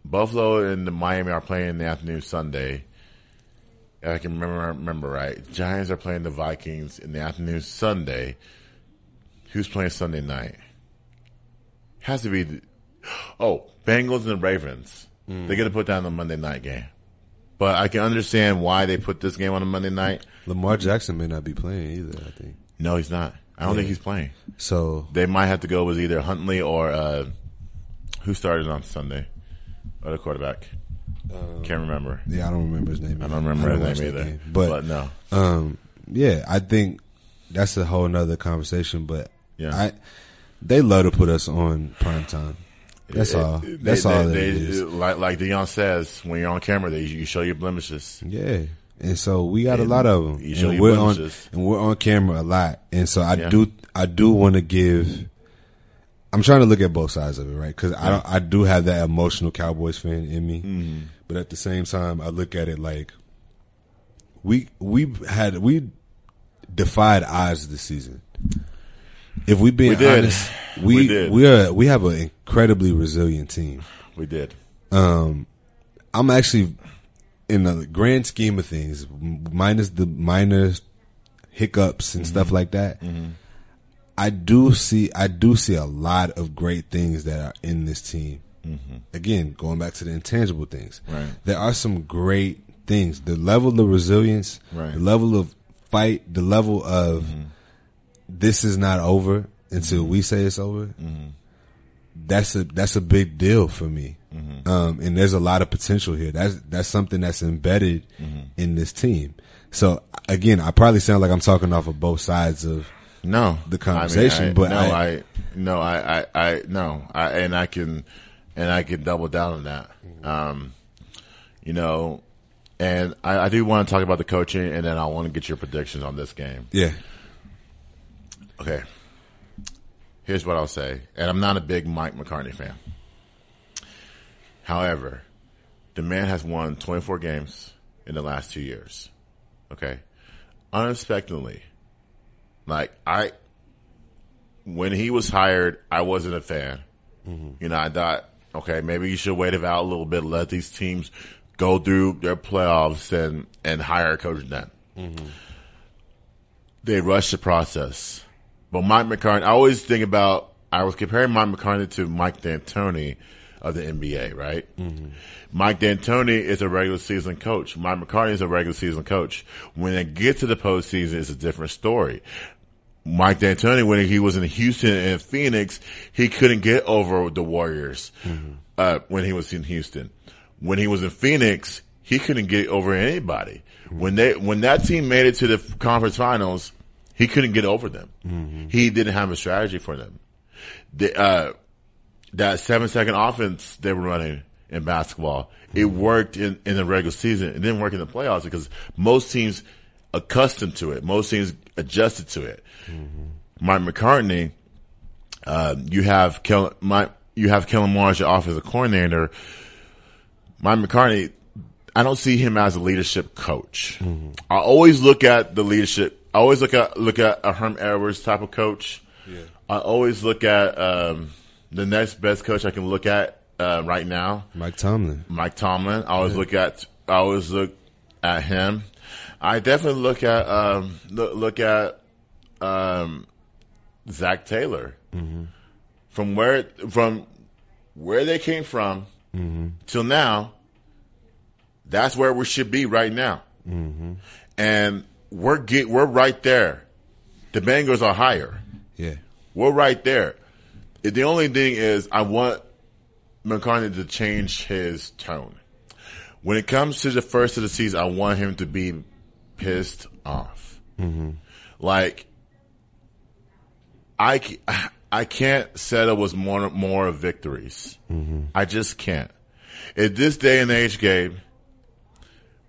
Buffalo and the Miami are playing in the afternoon Sunday. If I can remember remember right. Giants are playing the Vikings in the afternoon Sunday. Who's playing Sunday night? Has to be. The, oh, Bengals and the Ravens. Hmm. They're gonna put down the Monday night game. but I can understand why they put this game on a Monday night. Lamar Jackson may not be playing either. I think No, he's not. I don't think he's playing. so. They might have to go with either Huntley or uh, who started on Sunday, or the quarterback. Can't remember. Yeah, I don't remember his name. I don't remember his name either. game. But, but no, um, yeah, I think that's a whole nother conversation. But Yeah. I, they love to put us on prime time. That's all. They- That's they- all it they- is. Like like Dion says, when you're on camera, they, you show your blemishes. Yeah. And so we got a lot of them, and we're on, and we're on camera a lot. And so I Yeah. do, I do want to give. I'm trying to look at both sides of it, right? Because I don't, I do have that emotional Cowboys fan in me, Mm-hmm. but at the same time, I look at it like we we had we defied odds this season. If we being We did. honest, we We did. we are we have an incredibly resilient team. We did. Um, I'm actually in the grand scheme of things, minus the minor hiccups and stuff mm-hmm. like that. Mm-hmm. I do see, I do see a lot of great things that are in this team. Mm-hmm. Again, going back to the intangible things, Right. there are some great things. The level of resilience, Right. the level of fight, the level of this is not over until we say it's over that's a that's a big deal for me. Um, and there's a lot of potential here. That's that's something that's embedded in this team. So again, I probably sound like I'm talking off of both sides of No, The conversation, I mean, I- but no, I- I, no, I, I, I, no, I, and I can, and I can double down on that. Um, you know, and I, I do want to talk about the coaching, and then I want to get your predictions on this game. yeah, Okay. Here's what I'll say, and I'm not a big Mike McCarthy fan. However, the man has won 24 games in the last two years. Okay. Unexpectedly. Like, I, when he was hired, I wasn't a fan. Mm-hmm. You know, I thought, okay, maybe you should wait it out a little bit, let these teams go through their playoffs and, and hire a coach then. Mm-hmm. They rushed the process. But Mike McCarthy, I always think about, I was comparing Mike McCarthy to Mike D'Antoni of the NBA, right? Mike D'Antoni is a regular season coach. Mike McCarthy is a regular season coach. When they get to the postseason, it's a different story. Mike D'Antoni, when he was in Houston and Phoenix, he couldn't get over the Warriors uh, when he was in Houston. When he was in Phoenix, he couldn't get over anybody. When they when that team made it to the conference finals, he couldn't get over them. He didn't have a strategy for them. The, uh, that seven second offense they were running in basketball, it worked in, in the regular season. It didn't work in the playoffs because most teams accustomed to it. Most teams adjusted to it. Mike McCarthy, uh, you have Kel, Mike, you have Kellen Moore as your offensive coordinator. Mike McCarthy, I don't see him as a leadership coach. I always look at the leadership. I always look at look at a Herm Edwards type of coach. I always look at um, the next best coach I can look at uh, right now. Mike Tomlin. Mike Tomlin. I always look at I always look at him. I definitely look at um, look, look at um, Zac Taylor from where from where they came from till now. That's where we should be right now, and we're get we're right there. The Bengals are higher. Yeah, We're right there. The only thing is, I want McCarthy to change his tone. When it comes to the first of the season, I want him to be pissed off. Mm-hmm. Like, I, I can't settle with more, more victories. Mm-hmm. I just can't. At this day and age, Gabe,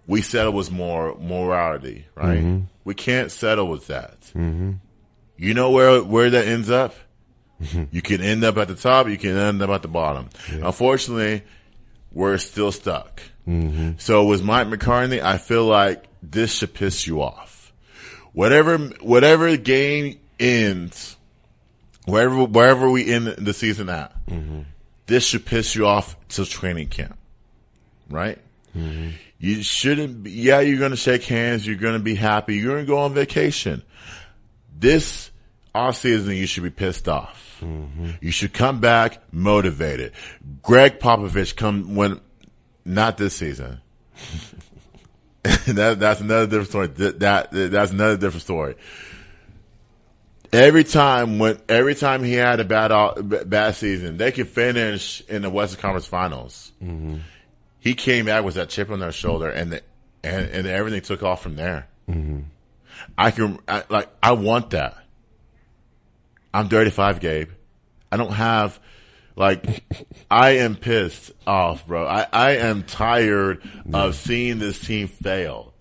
we settle with more morality, right? Mm-hmm. We can't settle with that. You know where where that ends up? Mm-hmm. you can end up at the top, you can end up at the bottom. Unfortunately, we're still stuck. Mm-hmm. So with Mike McCarthy, I feel like this should piss you off. Whatever whatever game ends, wherever wherever we end the season at, mm-hmm. this should piss you off till training camp, right? You shouldn't. Be, yeah, you're going to shake hands. You're going to be happy. You're going to go on vacation. This off season, you should be pissed off. You should come back motivated. Gregg Popovich come when not this season. that, that's another different story. That, that that's another different story. Every time when every time he had a bad bad season, they could finish in the Western Conference Finals. He came back with that chip on their shoulder, and the, and and everything took off from there. Mm-hmm. I can I, like I want that. I'm 35, Gabe. I don't have like I am pissed off, bro. I, I am tired of seeing this team fail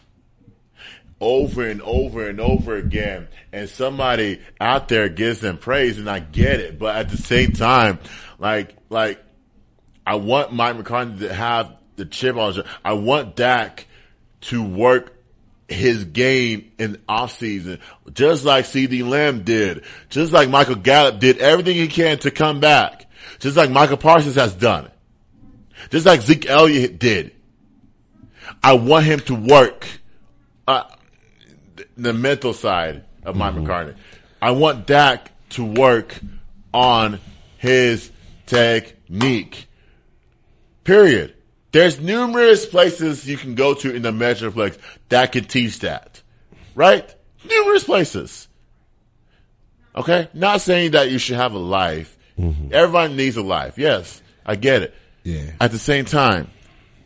over and over and over again. And somebody out there gives them praise and I get it. But at the same time, like, like, I want Mike McCarthy to have the chip on. I want Dak to work his game in off season, just like CeeDee Lamb did, just like Michael Gallup did everything he can to come back, just like Micah Parsons has done, just like Zeke Elliott did. I want him to work uh, the mental side of Mike McCarthy. I want Dak to work on his technique. Period. There's numerous places you can go to in the Metroplex that can teach that. Right? Numerous places. Okay? Not saying that you should have a life. Everyone needs a life. Yes, I get it. Yeah. At the same time,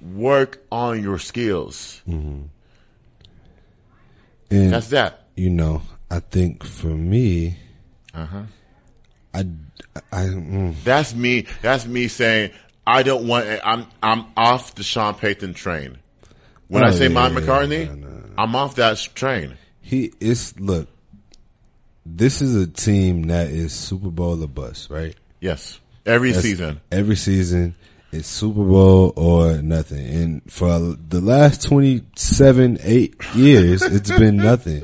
work on your skills. And That's that. you know, I think for me, Uh-huh. I, I, mm, That's me. That's me saying I don't want. I'm I'm off the Sean Payton train. When Oh, I say yeah, Mike McCarthy, no. I'm off that train. he is. Look, this is a team that is Super Bowl or bust, right? Yes, every That's- season. Every season, it's Super Bowl or nothing. And for the last 27, 8 years, it's been nothing.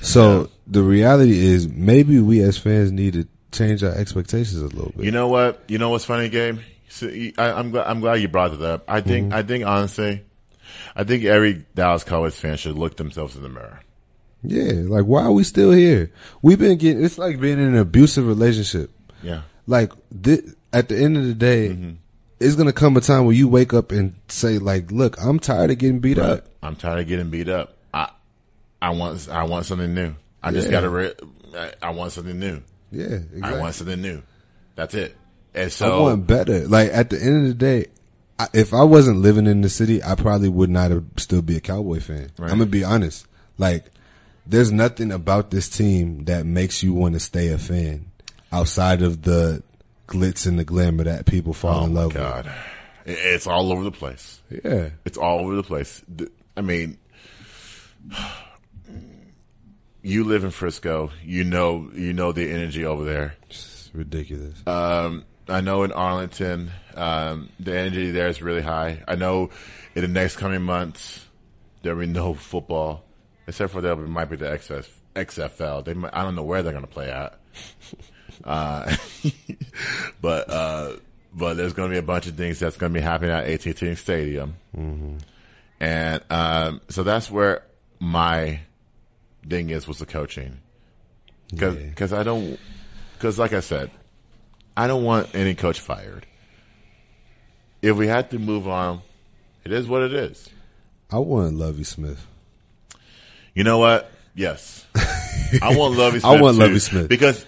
So the reality is maybe we as fans need to change our expectations a little bit. You know what? You know what's funny, Gabe? So, I, I'm glad. I'm glad you brought it up. I think. Mm-hmm. I think honestly, I think every Dallas Cowboys fan should look themselves in the mirror. yeah. Like, why are we still here? We've been getting, it's like being in an abusive relationship. Yeah. Like, thi- at the end of the day, Mm-hmm. it's going to come a time where you wake up and say, like, look, I'm tired of getting beat up. I'm tired of getting beat up. I I want I want something new. I just got to. Re- I- I want something new. Yeah, exactly. I want something new. That's it. And so I want better. Like at the end of the day, I, if I wasn't living in the city, I probably would not have still be a Cowboy fan. Right. I'm gonna be honest. Like, there's nothing about this team that makes you want to stay a fan outside of the glitz and the glamour that people fall Oh in my love God, It- it's all over the place. Yeah, It's all over the place. I mean, you live in Frisco. You know, you know the energy over there. it's ridiculous. Um, I know in Arlington, um, the energy there is really high. I know in the next coming months there will be no football, except for there might be the XF, XFL. They might, I don't know where they're going to play at. Uh, but uh, but there's going to be a bunch of things that's going to be happening at AT&T Stadium, and um, so that's where my thing is was the coaching, because Yeah. I don't because like I said, I don't want any coach fired. If we had to move on, it is what it is. I want Lovie Smith. You know what? Yes. I want Lovie I Smith. want too, Lovie Smith. Because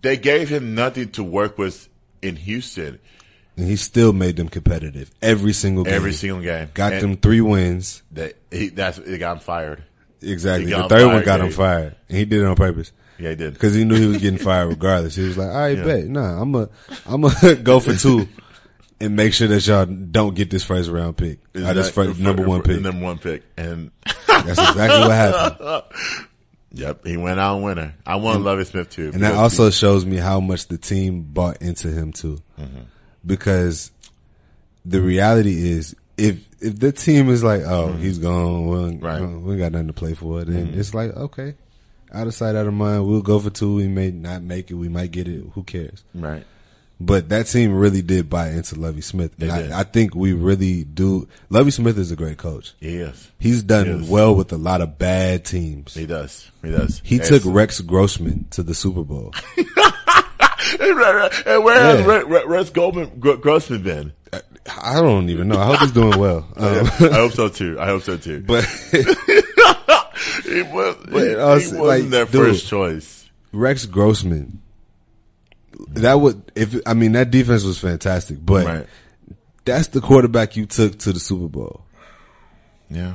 they gave him nothing to work with in Houston And he still made them competitive every single game. every single game. Got And them three wins. That he, that's it got him fired. Exactly. The third him one fired, got him fired. And he did it on purpose. Yeah, he did. Because he knew he was getting fired regardless. He was like, all right, Yeah. bet. Nah, I'm a, I'm a go for two and make sure that y'all don't get this first round pick. I just first, number one pick. Number one pick. And That's exactly what happened. yep, he went out winner. I want Lovie Smith too. And that also shows me how much the team bought into him too. Mm-hmm. Because the reality is, if if the team is like, oh, he's gone, Mm-hmm. Right. Mm-hmm. we ain't got nothing to play for, then it's like, okay, out of sight, out of mind. We'll go for two. We may not make it. We might get it. Who cares? right. But that team really did buy into Lovie Smith. They And did. I, I think we really do. Lovie Smith is a great coach. He. He's done Yes. well with a lot of bad teams. He does. He does. He took Rex Grossman to the Super Bowl. and where has Yeah. Re- Rex Goldman Grossman been? I don't even know. I hope he's doing well. Um, I hope so too. I hope so too. but he was But it also, wasn't like, their dude. first choice. Rex Grossman, that would if I mean that defense was fantastic, but Right. that's the quarterback you took to the Super Bowl Yeah.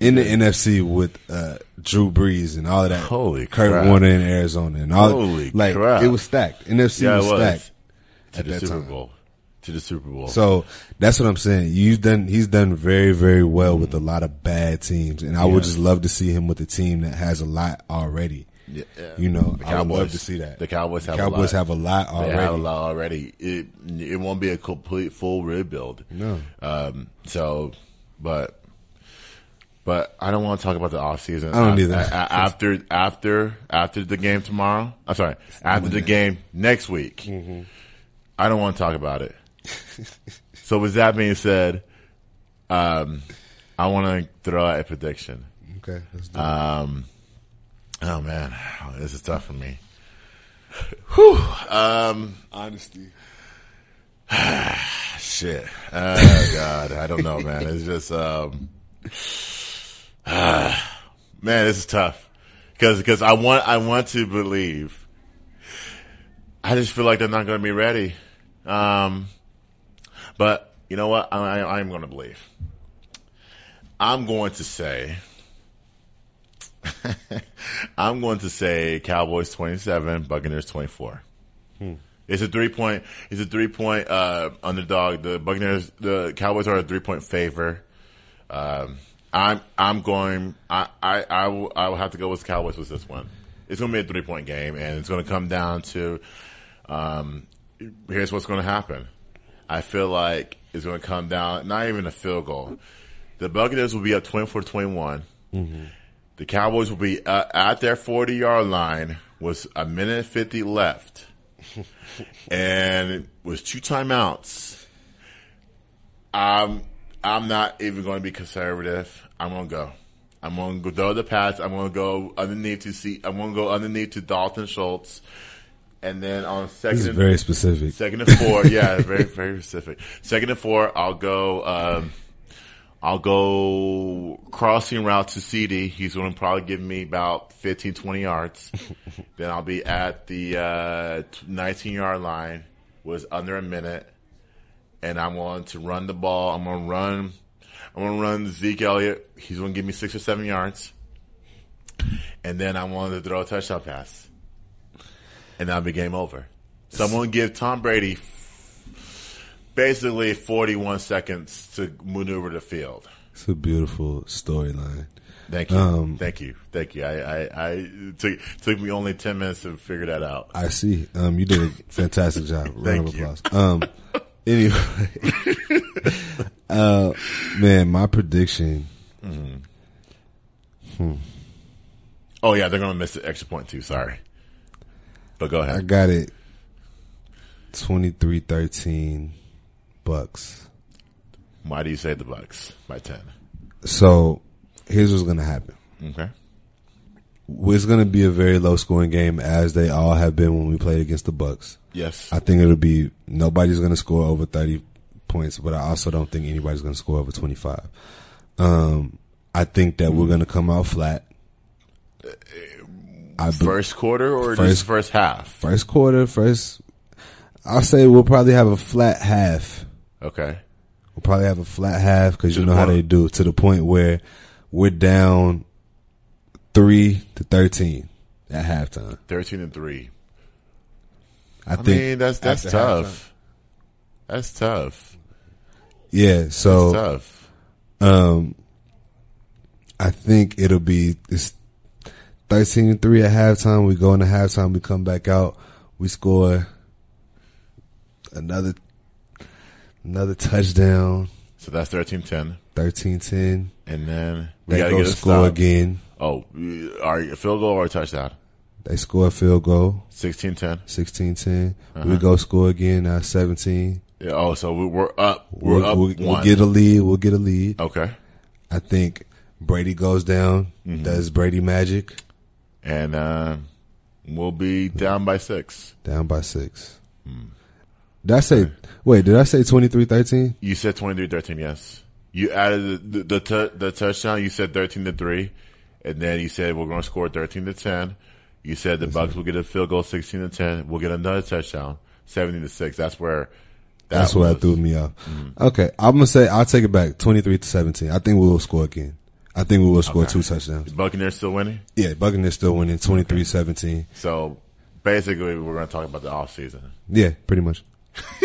in the NFC with uh, Drew Brees and all of that. Holy Kurt crap. Warner in Arizona and all. Holy like crap. it was stacked. NFC Yeah, was, was. stacked. To at the that Super time. Bowl. To the Super Bowl. So that's what I'm saying. You've done. He's done very, very well with a lot of bad teams, and I would just love to see him with a team that has a lot already. Yeah. You know, The I would love Cowboys. to see that. The Cowboys have Cowboys a lot. have a lot already. They have a lot already. It it won't be a complete full rebuild. No. Um. So, but. But I don't want to talk about the off season. I don't either. After after after the game tomorrow, I'm sorry. After the game next week, Mm-hmm. I don't want to talk about it. so with that being said, um, I want to throw out a prediction. Okay, let's do it. Um, oh man, this is tough for me. Whew. Um, Honesty. shit. Oh God, I don't know, man. It's just, um, man, this is tough because because I want I want to believe. I just feel like they're not going to be ready. Um, but you know what? I, I, I'm going to believe. I'm going to say. I'm going to say Cowboys 27, Buccaneers 24. It's a three point. It's a three point uh, underdog. The Buccaneers, the Cowboys are a three point favor. Um, I'm I'm going. I I I will, I will have to go with Cowboys with this one. It's going to be a three point game, and it's going to come down to. Um, here's what's going to happen. I feel like it's going to come down. Not even a field goal. The Buccaneers will be up 24-21. The Cowboys will be uh, at their 40 yard line with a minute and 50 left. and with two timeouts, I'm, I'm not even going to be conservative. I'm going to go. I'm going to go throw the pass. I'm going to go underneath to see, I'm going to go underneath to Dalton Schultz. And then on second This is very specific. Second and four, yeah, very very specific. Second and four, I'll go. Um, I'll go crossing route to CeeDee. He's going to probably give me about 15, 20 yards. then I'll be at the uh, 19 yard line was under a minute, and I'm going to run the ball. I'm going to run. I'm going to run Zeke Elliott. He's going to give me six or seven yards, and then I want to throw a touchdown pass, and that'll be game over. So I'm going to give Tom Brady basically 41 seconds to maneuver the field. It's a beautiful storyline. Thank you. Um, Thank you. Thank you. I, I, I took, took me only 10 minutes to figure that out. I see. Um, you did a fantastic job. Round of applause. Um, anyway, uh, man, my prediction. Hmm. Oh yeah, they're going to miss the extra point too. Sorry. But go I got it. 23-13 Bucks. Why do you say the Bucks by 10? So here's what's gonna happen. Okay. It's gonna be a very low scoring game, as they all have been when we played against the Bucks. Yes. I think it'll be nobody's going to score over 30 points, but I also don't think anybody's going to score over 25. Um, I think that we're going to come out flat. I be- First quarter or First- just first half? first quarter, first, I'll say we'll probably have a flat half. Okay. We'll probably have a flat half because you the know how they do to the point where we're down three to 13 at halftime. 13 and 3. I, I think mean, that's that's after tough. That's tough. Yeah. So, tough. Um, I think it'll be it's thirteen and three at halftime. We go into halftime. We come back out. We score another another touchdown. So that's 13-10. 13-10. And then we got to go get a score stop. again. Oh, are a field goal or a touchdown? They score a field goal. 16-10. 16-10. Uh-huh. We go score again at 17. Yeah, oh, so we- we're up. We're We'll, up we'll, one. we'll get a lead. We'll get a lead. okay. I think Brady goes down, Mm-hmm. does Brady magic. And uh, We'll be down by six. Down by six. Did I say? Wait, did I say 23-13? You said 23-13, yes. You added the the, the, the touchdown. You said 13 to three, and then you said we're going to score 13 to 10. You said the Bucks will get a field goal 16 to 10. We'll get another touchdown 17 to six. That's where. that That's what was- threw me off. Okay, I'm gonna say I'll take it back. 23 to 17. I think we will score again. I think we will score two touchdowns. Buccaneers still winning. Yeah, Buccaneers still winning 23-17. So basically, we're going to talk about the off season Yeah, pretty much.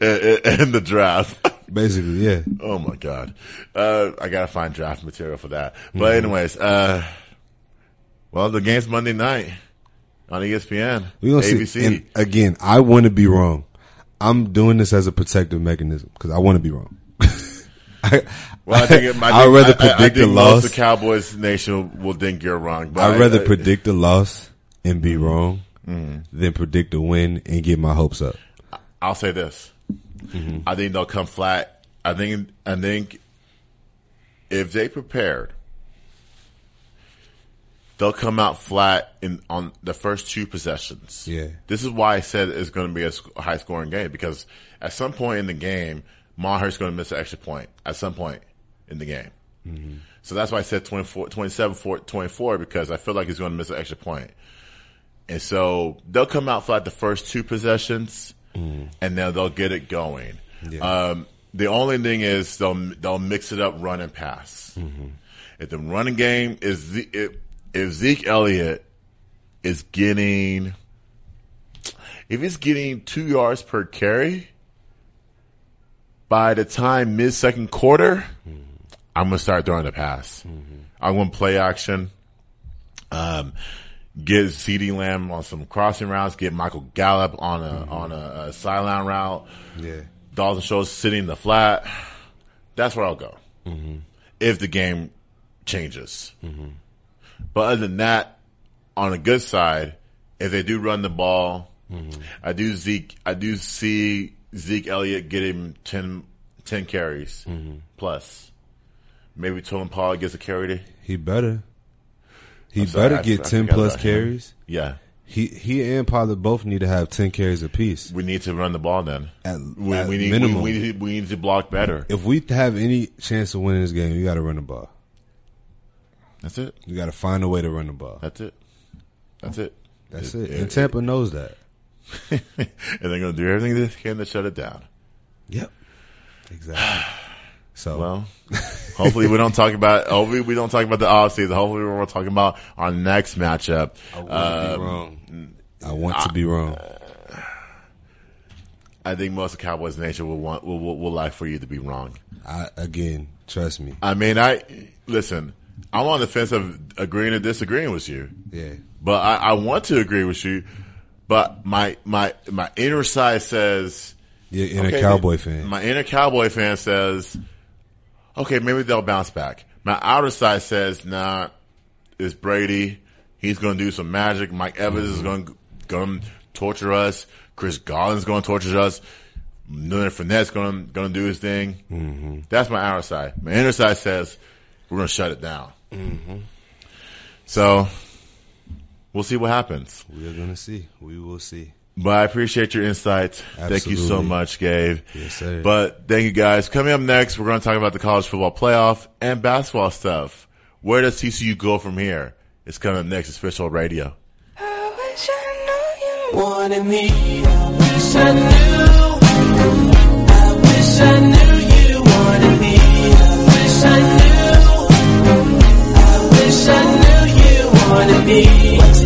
and, and the draft. Basically, yeah. Oh my god. Uh, I gotta find draft material for that. But anyways, uh, well, the game's Monday night on ESPN, We gonna ABC. see. And again, I want to be wrong. I'm doing this as a protective mechanism because I want to be wrong. I, well, I think, it, I I'd rather I- I, I predict most loss. of the Cowboys Nation will think you're wrong. But I'd rather I- predict a loss and be wrong Mm-hmm. than predict a win and get my hopes up. I'll say this. Mm-hmm. I think they'll come flat. I think, I think if they prepared, they'll come out flat in on the first two possessions. Yeah. This is why I said it's going to be a high scoring game because at some point in the game, Maher's going to miss an extra point at some point in the game. So that's why I said 24, 27, 4, 24 because I feel like he's going to miss an extra point. And so they'll come out flat the first two possessions and then they'll get it going. Yeah. Um, the only thing is they'll, they'll mix it up run and pass. If the running game is, if, if Zeke Elliott is getting, if he's getting two yards per carry, by the time mid second quarter, I'm gonna start throwing the pass. Mm-hmm. I'm gonna play action. Um, get CeeDee Lamb on some crossing routes. Get Michael Gallup on a mm-hmm. on a, a sideline route. Yeah. Dalton Schultz sitting in the flat. That's where I'll go. Mm-hmm. If the game changes. But other than that, on a good side, if they do run the ball, I do Zeke, I do see Zeke Elliott getting 10, 10 carries mm-hmm. plus. Maybe Tony Pollard gets a carry. To, He better. He sorry, better I- get I ten forgot plus about him. carries. yeah. He he and Pollard both need to have ten carries apiece. We need to run the ball then. At- we, at we need, minimum. We, we, need, we need to block better. If we have any chance of winning this game, you got to run the ball. That's it. You got to find a way to run the ball. That's it. That's it. That's it. And Tampa knows that. and they're going to do everything they can to shut it down. Yep. Exactly. So Well, hopefully we don't talk about. Hopefully we don't talk about the off season. Hopefully we're talking about our next matchup. I want Uh, to be wrong. I want to be wrong. I think most of Cowboys Nation will want will, will, will like for you to be wrong. I again, trust me. I mean, I listen. I'm on the fence of agreeing or disagreeing with you, Yeah. but I, I want to agree with you. But my my my inner side says You're in okay, a Cowboy fan. My inner Cowboy fan says, okay, maybe they'll bounce back. My outer side says, nah, it's Brady. He's going to do some magic. Mike Evans is going to going to torture us. Chris Godwin's going to torture us. Leonard Fournette's going to going to do his thing. Mm-hmm. That's my outer side. My inner side says we're going to shut it down. Mm-hmm. So we'll see what happens. we are gonna see. We will see. But I appreciate your insights. Thank you so much, Gabe. Yes, sir. But thank you guys. Coming up next, we're going to talk about the college football playoff and basketball stuff. Where does TCU go from here? It's coming up next. It's Official Radio. I wish I knew you wanted me. I wish I knew. I wish I knew you wanted me. I wish I knew. I wish I knew you wanted me.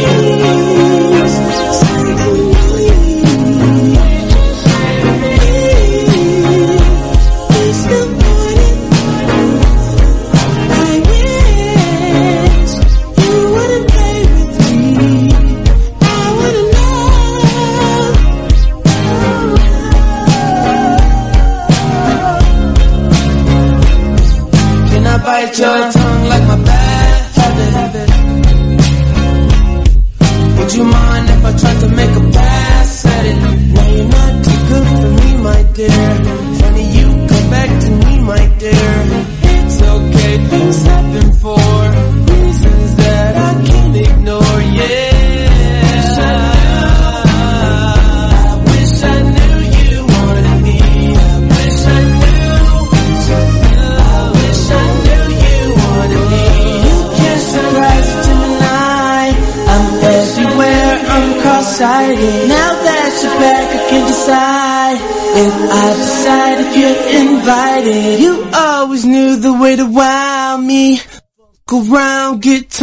you.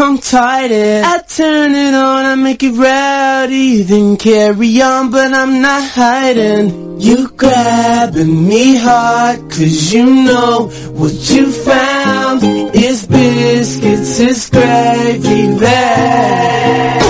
wrong-tided. I turn it on, I make it rowdy, then carry on, but I'm not hiding. You grabbing me hard, cause you know what you found is biscuits, is gravy, that.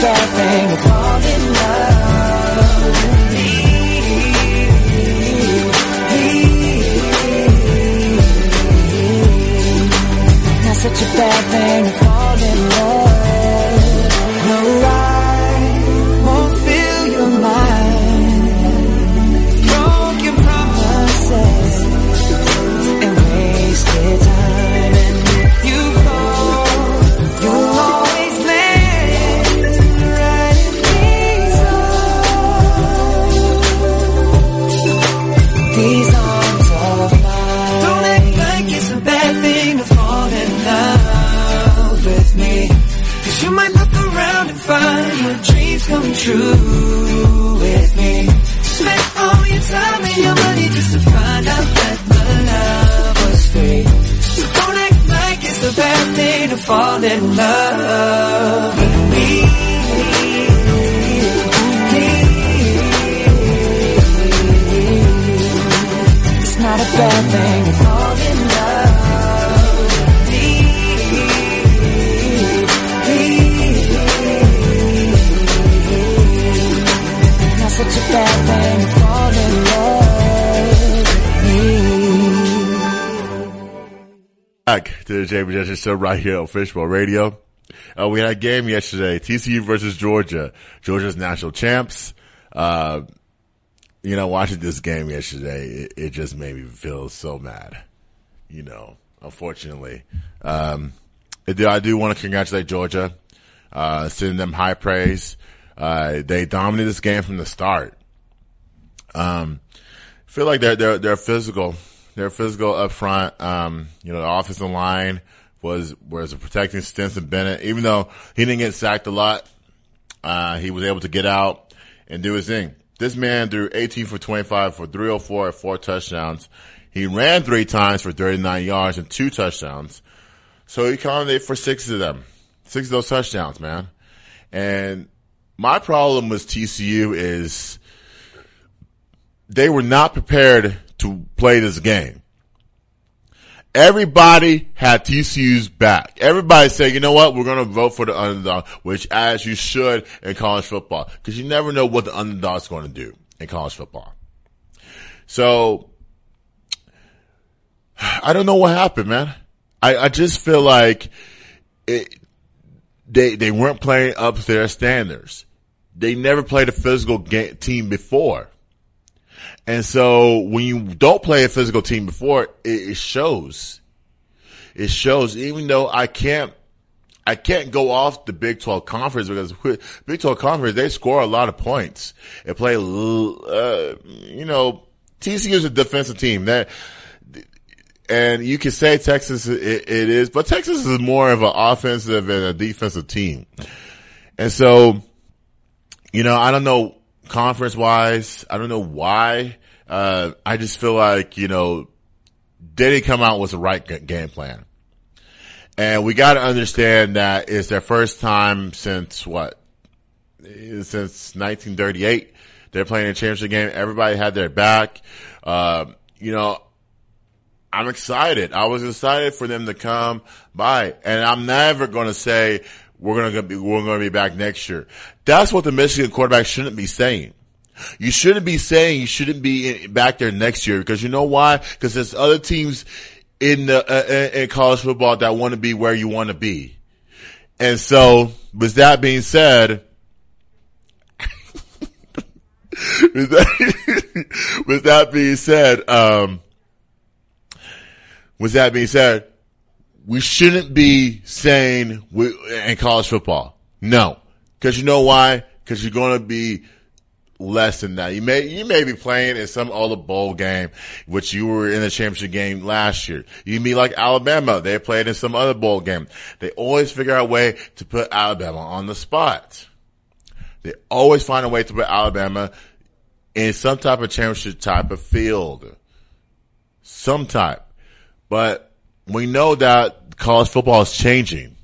Bad thing Right here on Fishbowl Radio. Uh, we had a game yesterday, TCU versus Georgia. Georgia's national champs. Uh, you know, watching this game yesterday, it, it just made me feel so mad. You know, unfortunately. Um, I do, I do want to congratulate Georgia, uh, sending them high praise. Uh, they dominated this game from the start. Um, feel like they're they're they're physical. They're physical up front. Um, you know, the offensive line was was protecting Stetson Bennett, even though he didn't get sacked a lot. Uh, he was able to get out and do his thing. This man threw 18 for 25 for 304 and four touchdowns. He ran three times for 39 yards and two touchdowns. So he counted for six of them. Six of those touchdowns, man. And my problem with TCU is they were not prepared to play this game. Everybody had TCU's back. Everybody said, you know what, we're going to vote for the underdog, which as you should in college football, because you never know what the underdog's going to do in college football. So, I don't know what happened, man. I, I just feel like it, they, they weren't playing up to their standards. They never played a physical game, team before. And so when you don't play a physical team before, it, shows. It shows, even though I can't, I can't go off the Big 12 conference because Big 12 conference, they score a lot of points and play, uh, you know, TCU is a defensive team that, and you can say Texas it, it is, but Texas is more of an offensive and a defensive team. And so, you know, I don't know conference wise. I don't know why. Uh, I just feel like, you know, they didn't come out with the right game plan. And we got to understand that it's their first time since what? Since 1938. They're playing a championship game. Everybody had their back. Uh, you know, I'm excited. I was excited for them to come by, and I'm never going to say we're going to be we're to be back next year. That's what the Michigan quarterback shouldn't be saying. You shouldn't be saying you shouldn't be in, back there next year because you know why? Because there's other teams in the uh, in college football that want to be where you want to be. And so, with that being said, with that, with that being said, um, with that being said, we shouldn't be saying we, in college football. No. Cause you know why? Cause you're going to be less than that. You may, you may be playing in some other bowl game, which you were in the championship game last year. You be like Alabama. They played in some other bowl game. They always figure out a way to put Alabama on the spot. They always find a way to put Alabama in some type of championship type of field. Some type. But we know that college football is changing.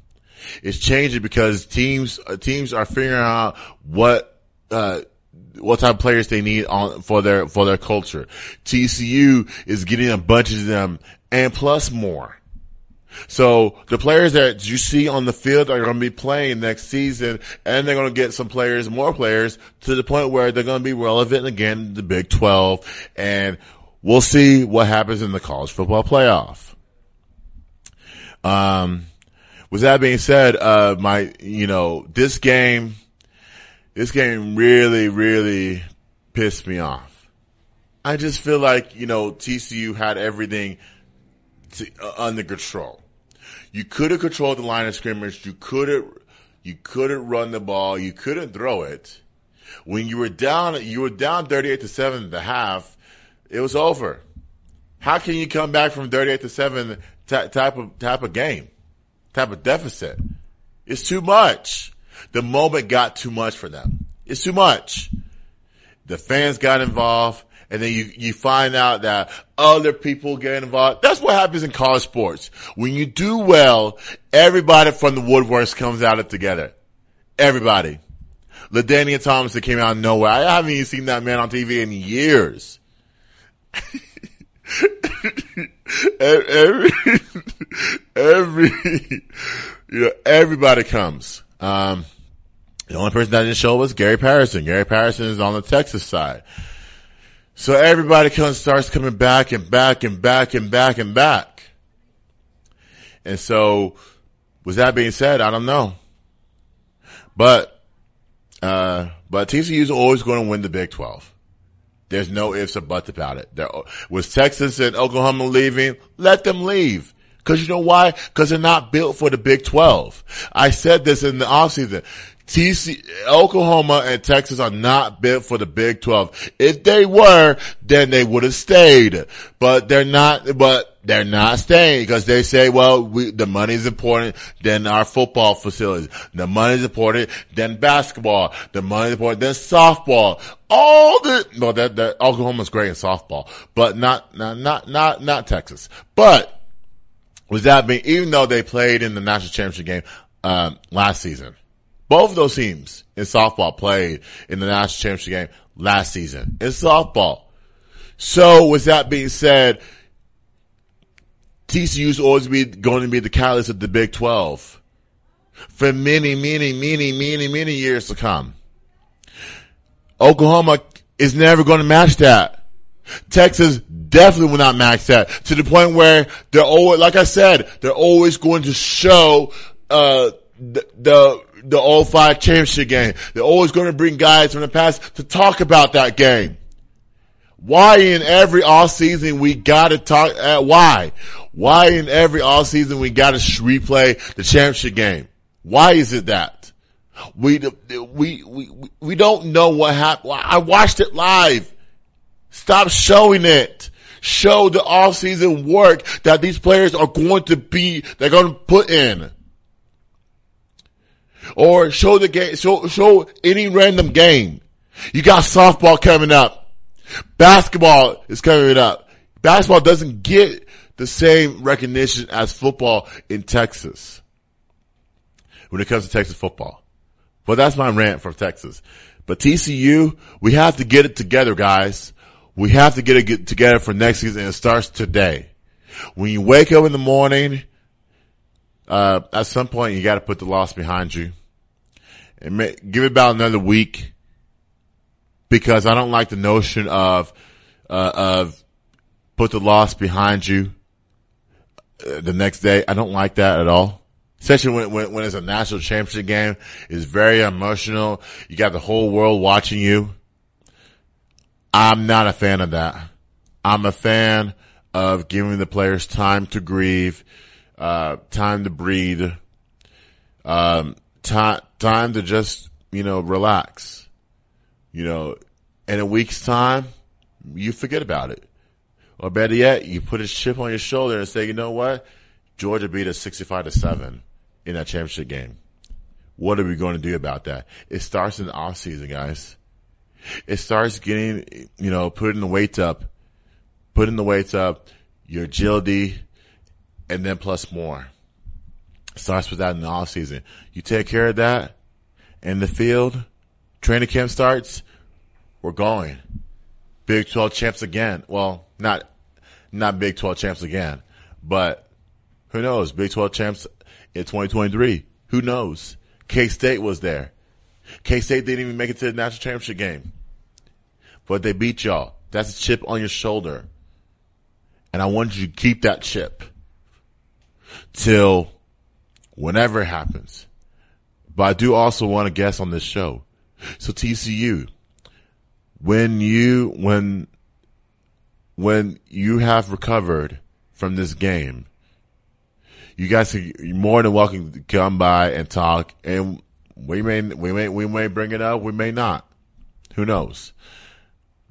It's changing because teams, uh, teams are figuring out what, uh, what type of players they need on for their for their culture. TCU is getting a bunch of them and plus more. So the players that you see on the field are going to be playing next season, and they're going to get some players, more players, to the point where they're going to be relevant again in the Big Twelve, and we'll see what happens in the college football playoff. Um, with that being said, uh, my you know this game this game really, really pissed me off. I just feel like, you know, TCU had everything to, uh, under control. You could have controlled the line of scrimmage. You could have, you couldn't run the ball. You couldn't throw it. When you were down, you were down 38 to 7 at the half. It was over. How can you come back from 38 to 7 ty- type of, type of game? Type of deficit? It's too much. The moment got too much for them. It's too much. The fans got involved and then you, you find out that other people get involved. That's what happens in college sports. When you do well, everybody from the woodworks comes out together. Everybody. LaDainian Tomlinson came out of nowhere. I haven't even seen that man on TV in years. every, every, you know, everybody comes. Um, the only person that didn't show was Gary Patterson. Gary Patterson is on the Texas side. So everybody comes, starts coming back and back and back and back and back. And so, with that being said, I don't know. But, uh, but TCU is always going to win the Big 12. There's no ifs or buts about it. There, with Texas and Oklahoma leaving, let them leave. Cause you know why? Cause they're not built for the Big 12. I said this in the offseason. TC, Oklahoma and Texas are not built for the Big 12. If they were, then they would have stayed. But they're not, but they're not staying because they say, well, we, the money is important than our football facilities. The money is important than basketball. The money is important than softball. All the, well, that, that, Oklahoma's great in softball, but not, not, not, not, not Texas. But, with that being, even though they played in the national championship game, um, last season, both of those teams in softball played in the national championship game last season in softball. So with that being said, TCU is always be going to be the catalyst of the Big 12 for many, many, many, many, many years to come. Oklahoma is never going to match that. Texas definitely will not match that to the point where they're always, like I said, they're always going to show, uh, the, the, the 05 championship game. They're always going to bring guys from the past to talk about that game. Why in every off season we gotta talk, uh, why? Why in every off season we gotta replay the championship game? Why is it that? We, we, we, we don't know what happened. I watched it live. Stop showing it. Show the off season work that these players are going to be, they're going to put in. Or show the game, show, show any random game. You got softball coming up. Basketball is coming up. Basketball doesn't get the same recognition as football in Texas when it comes to Texas football. But that's my rant from Texas. But TCU, we have to get it together, guys. We have to get it get together for next season and it starts today. When you wake up in the morning, uh, at some point you got to put the loss behind you and may, give it about another week because I don't like the notion of uh, of put the loss behind you uh, the next day. I don't like that at all. Especially when, when, when it's a national championship game, it's very emotional. You got the whole world watching you. I'm not a fan of that. I'm a fan of giving the players time to grieve, uh, time to breathe, um, time, time to just, you know, relax. You know, in a week's time, you forget about it. Or better yet, you put a chip on your shoulder and say, you know what? Georgia beat us 65 to 7 in that championship game. What are we going to do about that? It starts in the off season, guys. It starts getting, you know, putting the weights up, putting the weights up, your agility, and then plus more. Starts with that in the off season. You take care of that in the field, training camp starts, we're going. Big 12 champs again. Well, not, not Big 12 champs again, but who knows? Big 12 champs in 2023. Who knows? K-State was there. K-State didn't even make it to the national championship game, but they beat y'all. That's a chip on your shoulder. And I want you to keep that chip till whenever it happens. But I do also want to guess on this show. So TCU, when you, when, when you have recovered from this game, you guys are more than welcome to come by and talk and we may, we may, we may bring it up. We may not. Who knows?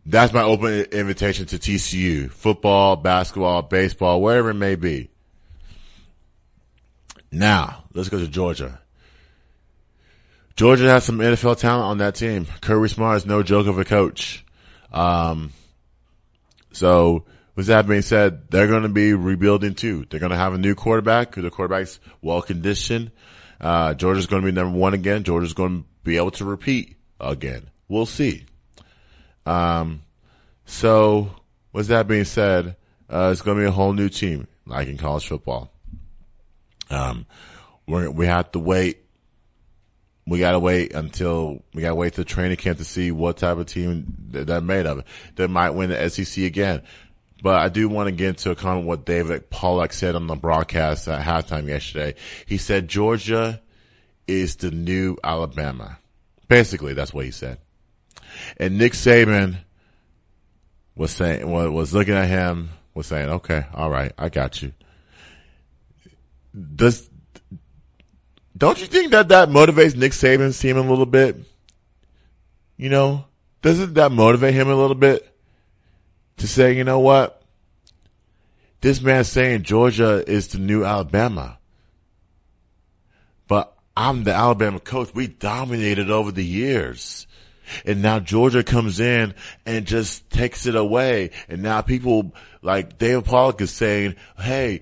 That's my open invitation to TCU. Football, basketball, baseball, wherever it may be. Now, let's go to Georgia. Georgia has some NFL talent on that team. Kirby Smart is no joke of a coach. Um, so with that being said, they're going to be rebuilding too. They're going to have a new quarterback. The quarterback's well conditioned. Uh, Georgia's going to be number one again. Georgia's going to be able to repeat again. We'll see. Um, so with that being said, uh, it's going to be a whole new team, like in college football. Um, we're, we have to wait. We gotta wait until we gotta wait to training camp to see what type of team that they're made of. They might win the SEC again. But I do want to get into a comment what David Pollack said on the broadcast at halftime yesterday. He said Georgia is the new Alabama. Basically, that's what he said. And Nick Saban was saying, was looking at him, was saying, okay, all right, I got you. Does, don't you think that that motivates Nick Saban's team a little bit? You know, doesn't that motivate him a little bit to say, you know what? This man's saying Georgia is the new Alabama. But I'm the Alabama coach. We dominated over the years. And now Georgia comes in and just takes it away. And now people like Dave Pollack is saying, Hey,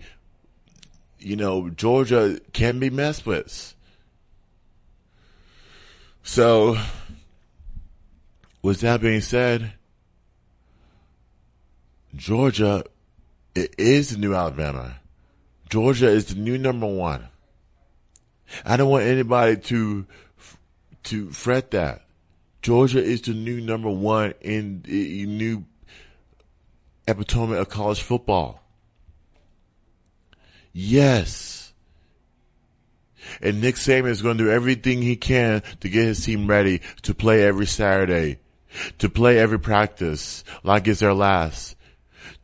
you know, Georgia can be messed with. So, with that being said, Georgia it is the new Alabama. Georgia is the new number one. I don't want anybody to to fret that. Georgia is the new number one in the new epitome of college football. Yes. And Nick Saban is going to do everything he can to get his team ready to play every Saturday, to play every practice like it's their last,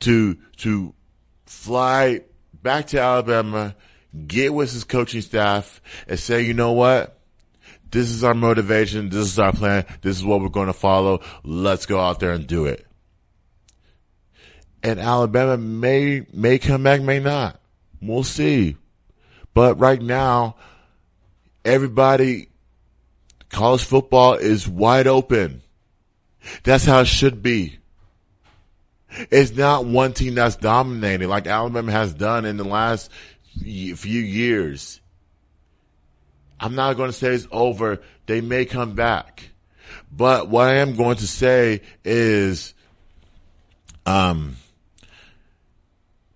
to, to fly back to Alabama, get with his coaching staff and say, you know what? This is our motivation. This is our plan. This is what we're going to follow. Let's go out there and do it. And Alabama may, may come back, may not. We'll see. But right now, everybody, college football is wide open. That's how it should be. It's not one team that's dominating like Alabama has done in the last few years. I'm not going to say it's over. They may come back. But what I am going to say is, um,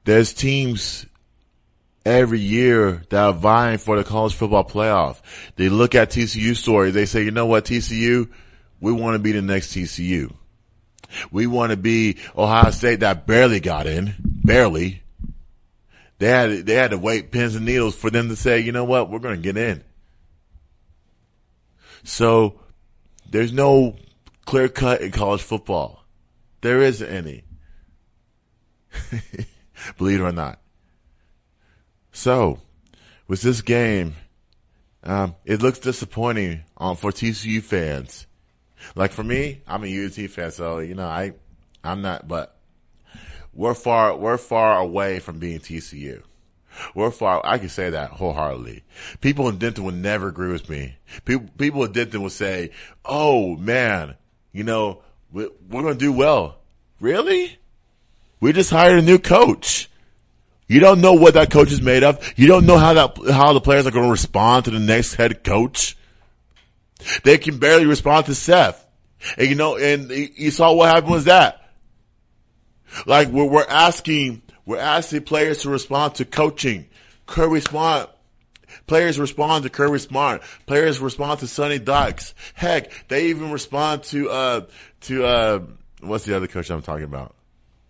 there's teams every year that are vying for the college football playoff. They look at TCU story. They say, you know what, TCU, we want to be the next TCU. We want to be Ohio State that barely got in, barely. They had, they had to wait pins and needles for them to say, you know what, we're going to get in. So there's no clear cut in college football. There isn't any. Believe it or not. So with this game, um, it looks disappointing um, for TCU fans. Like for me, I'm a UT fan, so you know I, I'm not, but we're far we're far away from being TCU. We're far. I can say that wholeheartedly. People in Denton would never agree with me. People, people in Denton would say, "Oh man, you know, we, we're going to do well." Really? We just hired a new coach. You don't know what that coach is made of. You don't know how that how the players are going to respond to the next head coach. They can barely respond to Seth. And you know, and you saw what happened was that. Like we're, we're asking, we're asking players to respond to coaching. Kirby Smart. Players respond to Kirby Smart. Players respond to Sonny Dykes. Heck, they even respond to, uh, to, uh, what's the other coach I'm talking about?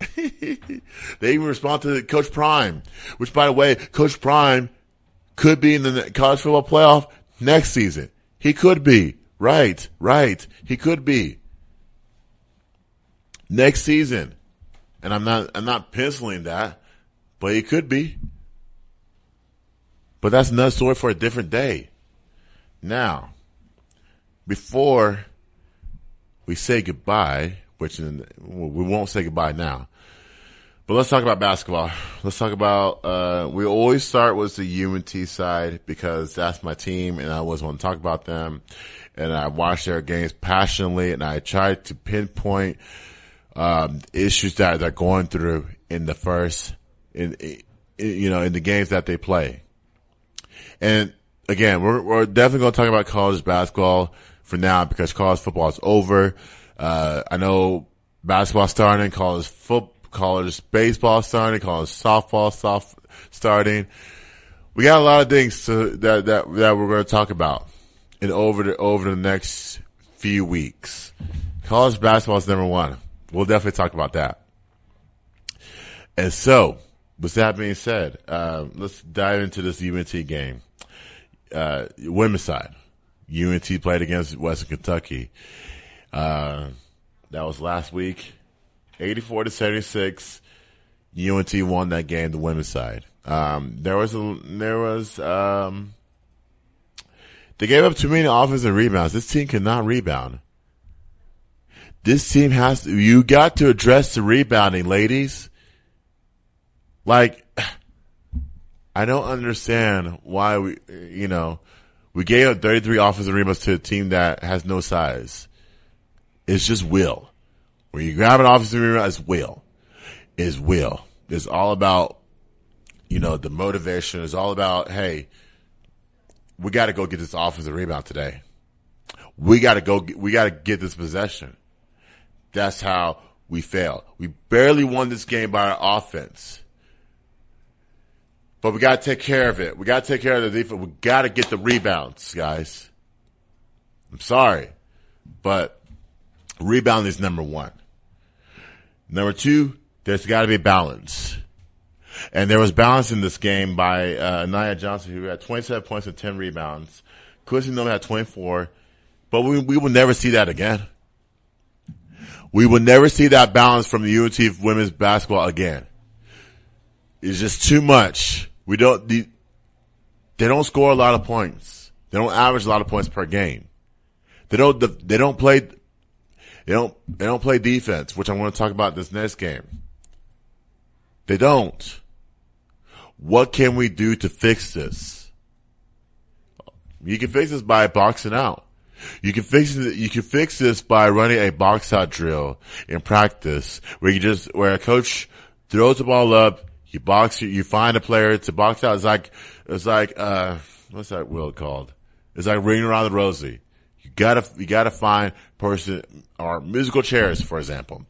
they even respond to Coach Prime, which by the way, Coach Prime could be in the college football playoff next season. He could be. Right, right. He could be. Next season. And I'm not, I'm not penciling that, but he could be. But that's another story for a different day. Now, before we say goodbye, which in, we won't say goodbye now, let's talk about basketball. Let's talk about, uh, we always start with the UNT side because that's my team and I always want to talk about them. And I watch their games passionately and I try to pinpoint, um, issues that they're going through in the first, in, in, you know, in the games that they play. And again, we're, we're definitely going to talk about college basketball for now because college football is over. Uh, I know basketball starting, college foot, college baseball starting, college softball soft starting. We got a lot of things to, that, that, that we're going to talk about in over the, over the next few weeks. College basketball is number one. We'll definitely talk about that. And so, with that being said, uh, let's dive into this UNT game. Uh, women's side. UNT played against Western Kentucky. Uh, that was last week. 84 to 76. UNT won that game, the women's side. Um, there was a, there was, um, they gave up too many offensive rebounds. This team cannot rebound. This team has to, you got to address the rebounding, ladies. Like, I don't understand why we, you know, we gave up 33 offensive rebounds to a team that has no size. It's just will. When you grab an offensive rebound, it's will. It's will. It's all about, you know, the motivation. It's all about, hey, we got to go get this offensive rebound today. We got to go, we got to get this possession. That's how we fail. We barely won this game by our offense. But we got to take care of it. We got to take care of the defense. We got to get the rebounds, guys. I'm sorry, but rebound is number one. Number two, there's got to be balance. And there was balance in this game by uh, Nia Johnson, who had 27 points and 10 rebounds. Quincy Noble had 24. But we, we will never see that again. We will never see that balance from the UNT women's basketball again. It's just too much. We don't, the, they don't score a lot of points. They don't average a lot of points per game. They don't, they don't play, they don't, they don't play defense, which I want to talk about this next game. They don't. What can we do to fix this? You can fix this by boxing out. You can fix it, you can fix this by running a box out drill in practice where you just, where a coach throws the ball up, you box, you find a player to box out. It's like, it's like, uh, what's that wheel called? It's like ring around the rosy. You gotta, you gotta find person or musical chairs, for example.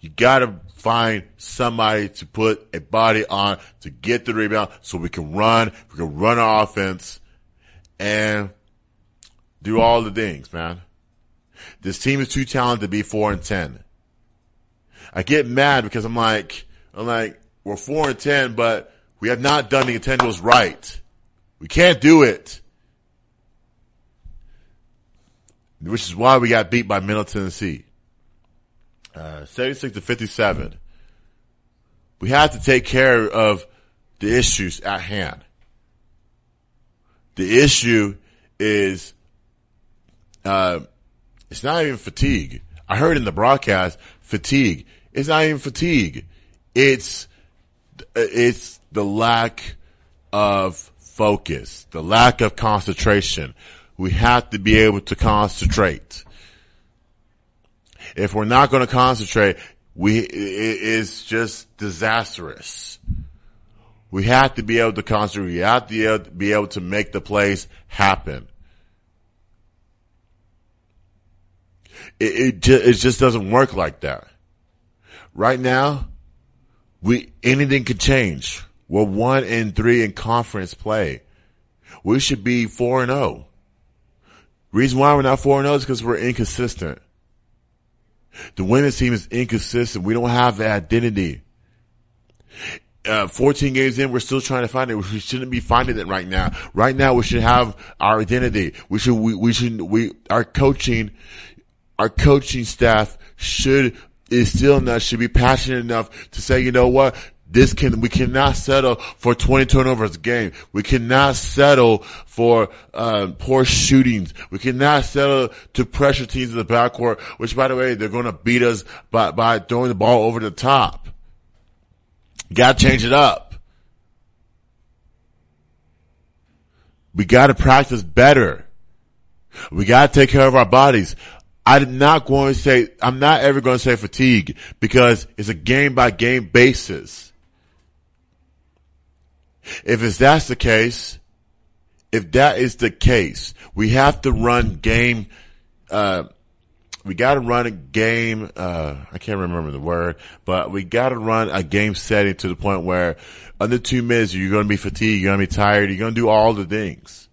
You gotta find somebody to put a body on to get the rebound so we can run, we can run our offense and do all the things, man. This team is too talented to be four and ten. I get mad because I'm like, I'm like, we're four and ten, but we have not done the intangibles right. We can't do it. Which is why we got beat by Middle Tennessee. Uh, 76 to 57. We have to take care of the issues at hand. The issue is, uh, it's not even fatigue. I heard in the broadcast, fatigue. It's not even fatigue. It's, it's the lack of focus, the lack of concentration. We have to be able to concentrate. If we're not going to concentrate, we, it is just disastrous. We have to be able to concentrate. We have to be able, to make the plays happen. It, it, ju- it just doesn't work like that. Right now, we, anything could change. We're one and three in conference play. We should be four and oh. Reason why we're not four and oh is because we're inconsistent. The women's team is inconsistent. We don't have the identity. Uh, 14 games in, we're still trying to find it. We shouldn't be finding it right now. Right now, we should have our identity. We should, we, we should, we, our coaching, our coaching staff should, is still enough, should be passionate enough to say, you know what? This can, we cannot settle for 20 turnovers a game. We cannot settle for, uh, poor shootings. We cannot settle to pressure teams in the backcourt, which by the way, they're going to beat us by, by throwing the ball over the top. Gotta change it up. We gotta practice better. We gotta take care of our bodies. I'm not going to say, I'm not ever going to say fatigue because it's a game by game basis. If it's that's the case, if that is the case, we have to run game, uh, we got to run a game. Uh, I can't remember the word, but we got to run a game setting to the point where under two minutes you're going to be fatigued, you're going to be tired, you're going to do all the things.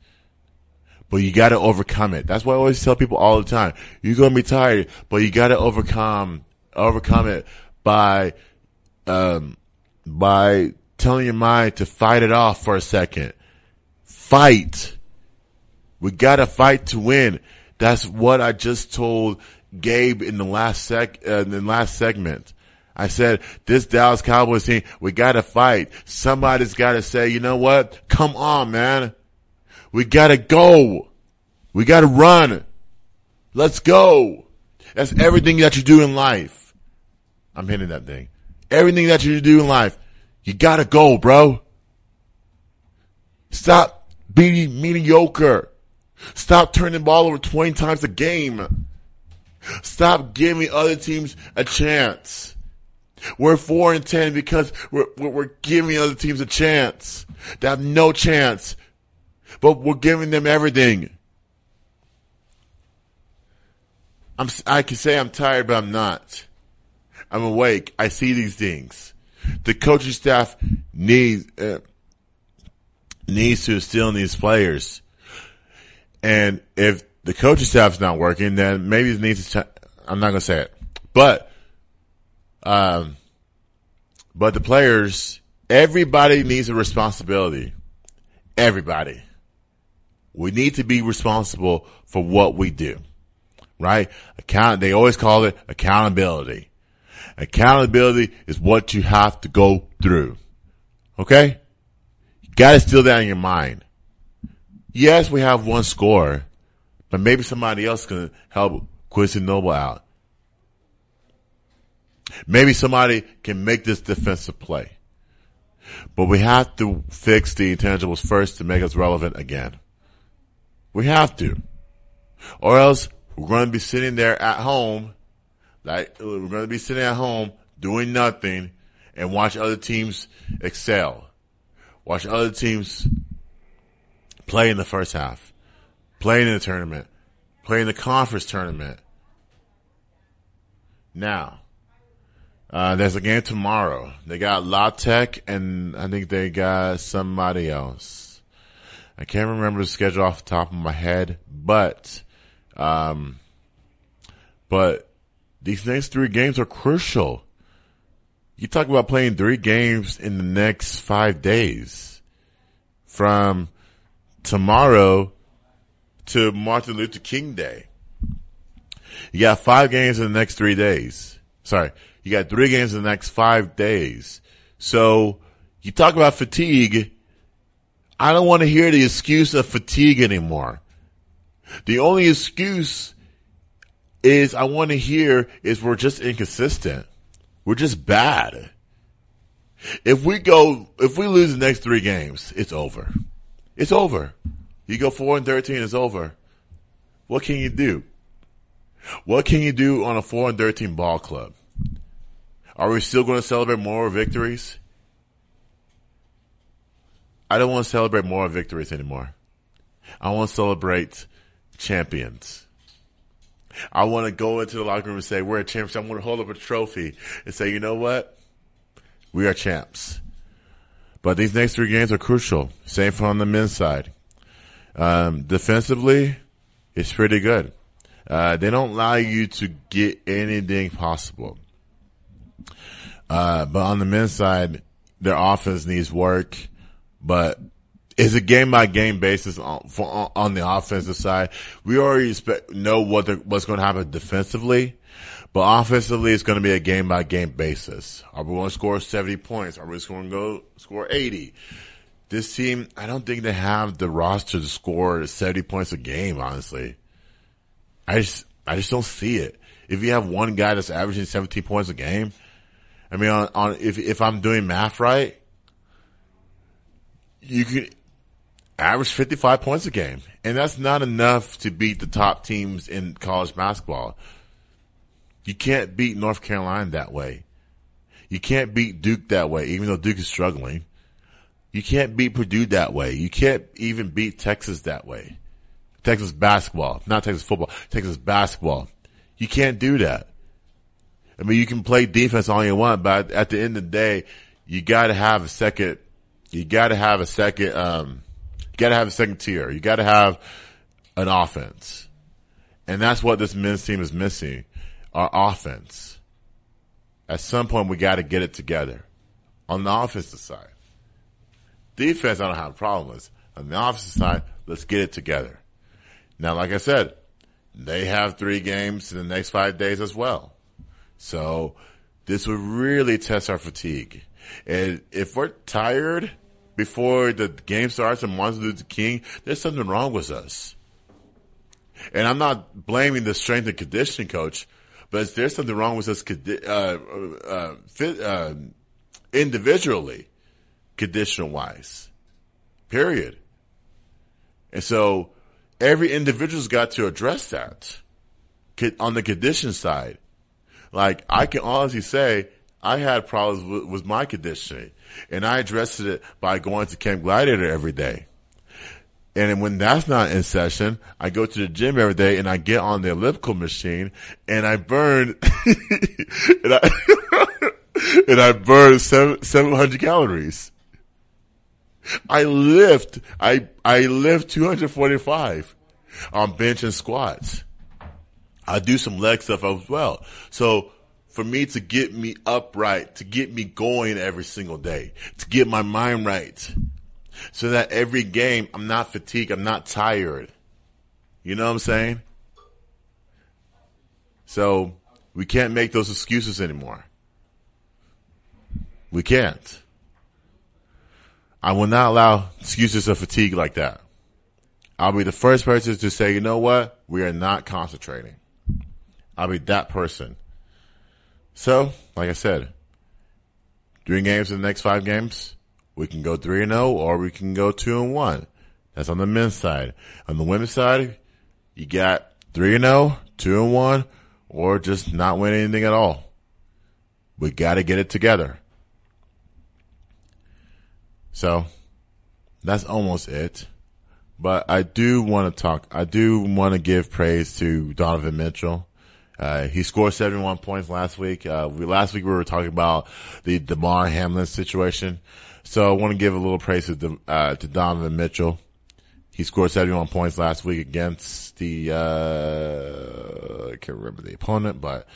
But you got to overcome it. That's why I always tell people all the time. You're going to be tired, but you got to overcome overcome it by um, by telling your mind to fight it off for a second. Fight. We gotta fight to win. That's what I just told Gabe in the last sec, uh, in the last segment. I said, this Dallas Cowboys team, we gotta fight. Somebody's gotta say, you know what? Come on, man. We gotta go. We gotta run. Let's go. That's everything that you do in life. I'm hitting that thing. Everything that you do in life, you gotta go, bro. Stop being mediocre. Stop turning the ball over 20 times a game. Stop giving other teams a chance. We're four and ten because we're, we're, giving other teams a chance. They have no chance. But we're giving them everything. I'm, I can say I'm tired, but I'm not. I'm awake. I see these things. The coaching staff needs, uh, needs to instill in these players. And if the coaching staff's not working, then maybe it needs to, I'm not to say it, but, um, but the players, everybody needs a responsibility. Everybody. We need to be responsible for what we do, right? Account, they always call it accountability. Accountability is what you have to go through. Okay? You gotta steal that in your mind. Yes, we have one score, but maybe somebody else can help Quincy Noble out. Maybe somebody can make this defensive play. But we have to fix the intangibles first to make us relevant again. We have to. Or else we're going to be sitting there at home, like, we're going to be sitting at home doing nothing and watch other teams excel. Watch other teams play in the first half, play in the tournament, play in the conference tournament. Now, uh, there's a game tomorrow. They got La Tech and I think they got somebody else. I can't remember the schedule off the top of my head, but, um, but these next three games are crucial. You talk about playing three games in the next five days from tomorrow to Martin Luther King Day. You got five games in the next three days. Sorry. You got three games in the next five days. So you talk about fatigue. I don't want to hear the excuse of fatigue anymore. The only excuse is I want to hear is we're just inconsistent. We're just bad. If we go, if we lose the next three games, it's over. It's over. You go four and thirteen, it's over. What can you do? What can you do on a four and thirteen ball club? Are we still going to celebrate more victories? I don't want to celebrate more victories anymore. I want to celebrate champions. I want to go into the locker room and say, we're a champions. I want to hold up a trophy and say, you know what? We are champs. But these next three games are crucial. Same for on the men's side. Um, defensively, it's pretty good. Uh, they don't allow you to get anything possible. Uh, but on the men's side, their offense needs work, but it's a game by game basis on, for, on the offensive side. We already know what the, what's going to happen defensively, but offensively it's going to be a game by game basis. Are we going to score 70 points? Are we going to go score 80? This team, I don't think they have the roster to score 70 points a game, honestly. I just, I just don't see it. If you have one guy that's averaging 17 points a game, I mean, on, on if if I'm doing math right, you could average 55 points a game, and that's not enough to beat the top teams in college basketball. You can't beat North Carolina that way. You can't beat Duke that way, even though Duke is struggling. You can't beat Purdue that way. You can't even beat Texas that way. Texas basketball, not Texas football, Texas basketball. You can't do that. I mean, you can play defense all you want, but at the end of the day, you gotta have a second, you gotta have a second, um, you gotta have a second tier. You gotta have an offense. And that's what this men's team is missing, our offense. At some point, we gotta get it together. On the offensive side. Defense, I don't have a problem with. On the offensive side, let's get it together. Now, like I said, they have three games in the next five days as well. So this would really test our fatigue. And if we're tired before the game starts and Martin Luther King, there's something wrong with us. And I'm not blaming the strength and conditioning coach, but there's something wrong with us uh, uh, fit, uh, individually, conditional wise. Period. And so every individual's got to address that on the condition side. Like I can honestly say I had problems with, with my conditioning and I addressed it by going to Camp Gladiator every day. And when that's not in session, I go to the gym every day and I get on the elliptical machine and I burn, and I, and I burn seven, 700 calories. I lift, I, I lift 245 on bench and squats. I do some leg stuff as well. So for me to get me upright, to get me going every single day, to get my mind right, so that every game I'm not fatigued, I'm not tired. You know what I'm saying? So we can't make those excuses anymore. We can't. I will not allow excuses of fatigue like that. I'll be the first person to say, you know what? We are not concentrating. I'll be that person. So, like I said, three games in the next five games, we can go three and zero, or we can go two and one. That's on the men's side. On the women's side, you got three and zero, two and one, or just not win anything at all. We got to get it together. So, that's almost it. But I do want to talk. I do want to give praise to Donovan Mitchell. Uh, he scored 71 points last week. Uh, we, last week we were talking about the Damar Hamlin situation. So I want to give a little praise to, uh, to Donovan Mitchell. He scored 71 points last week against the, uh, I can't remember the opponent, but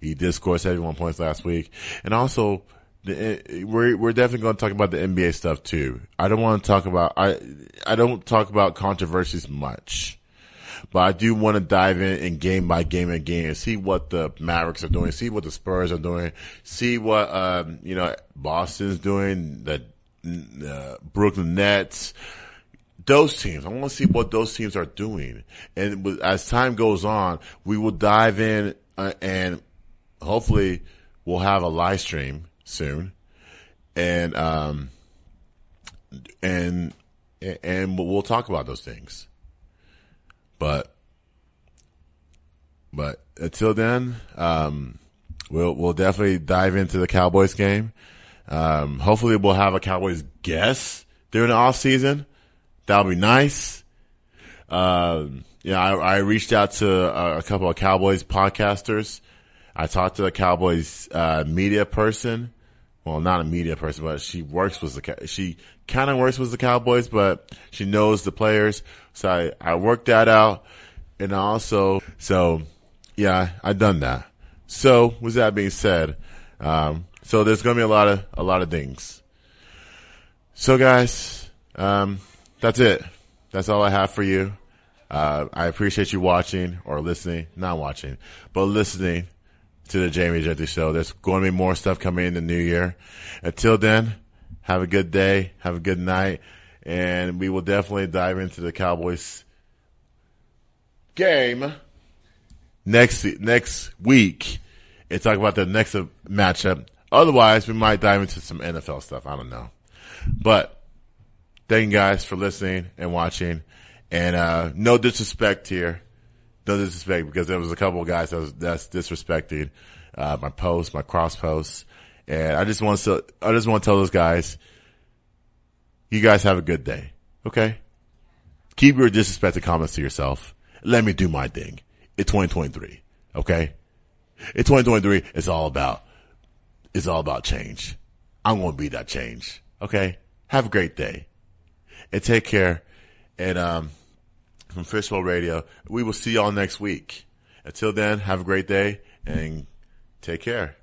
he did score 71 points last week. And also, the, we're, we're definitely going to talk about the NBA stuff too. I don't want to talk about, I, I don't talk about controversies much but I do want to dive in and game by game and game and see what the Mavericks are doing, see what the Spurs are doing, see what um, you know Boston's doing, the uh, Brooklyn Nets, those teams. I want to see what those teams are doing, and as time goes on, we will dive in uh, and hopefully we'll have a live stream soon. and um, and and we'll talk about those things. But but until then, um, we'll we'll definitely dive into the Cowboys game. Um, hopefully, we'll have a Cowboys guest during the off season. That'll be nice. Um, yeah, I, I reached out to a, a couple of Cowboys podcasters. I talked to a Cowboys uh, media person. Well, not a media person, but she works with the she kind of works with the Cowboys, but she knows the players. So I I worked that out, and also so yeah, I done that. So with that being said, um, so there's gonna be a lot of a lot of things. So guys, um, that's it. That's all I have for you. Uh, I appreciate you watching or listening, not watching, but listening to the Jamie Jetty Show. There's going to be more stuff coming in the new year. Until then, have a good day, have a good night, and we will definitely dive into the Cowboys game next next week and talk about the next matchup. Otherwise, we might dive into some NFL stuff. I don't know, but thank you guys for listening and watching. And uh, no disrespect here, no disrespect because there was a couple of guys that was, that's disrespecting uh, my posts, my cross posts, and I just want to I just want to tell those guys, you guys have a good day, okay? Keep your disrespected comments to yourself. Let me do my thing. It's 2023, okay? It's 2023. It's all about it's all about change. I'm going to be that change, okay? Have a great day and take care. And um, from Fishbowl Radio, we will see y'all next week. Until then, have a great day and take care.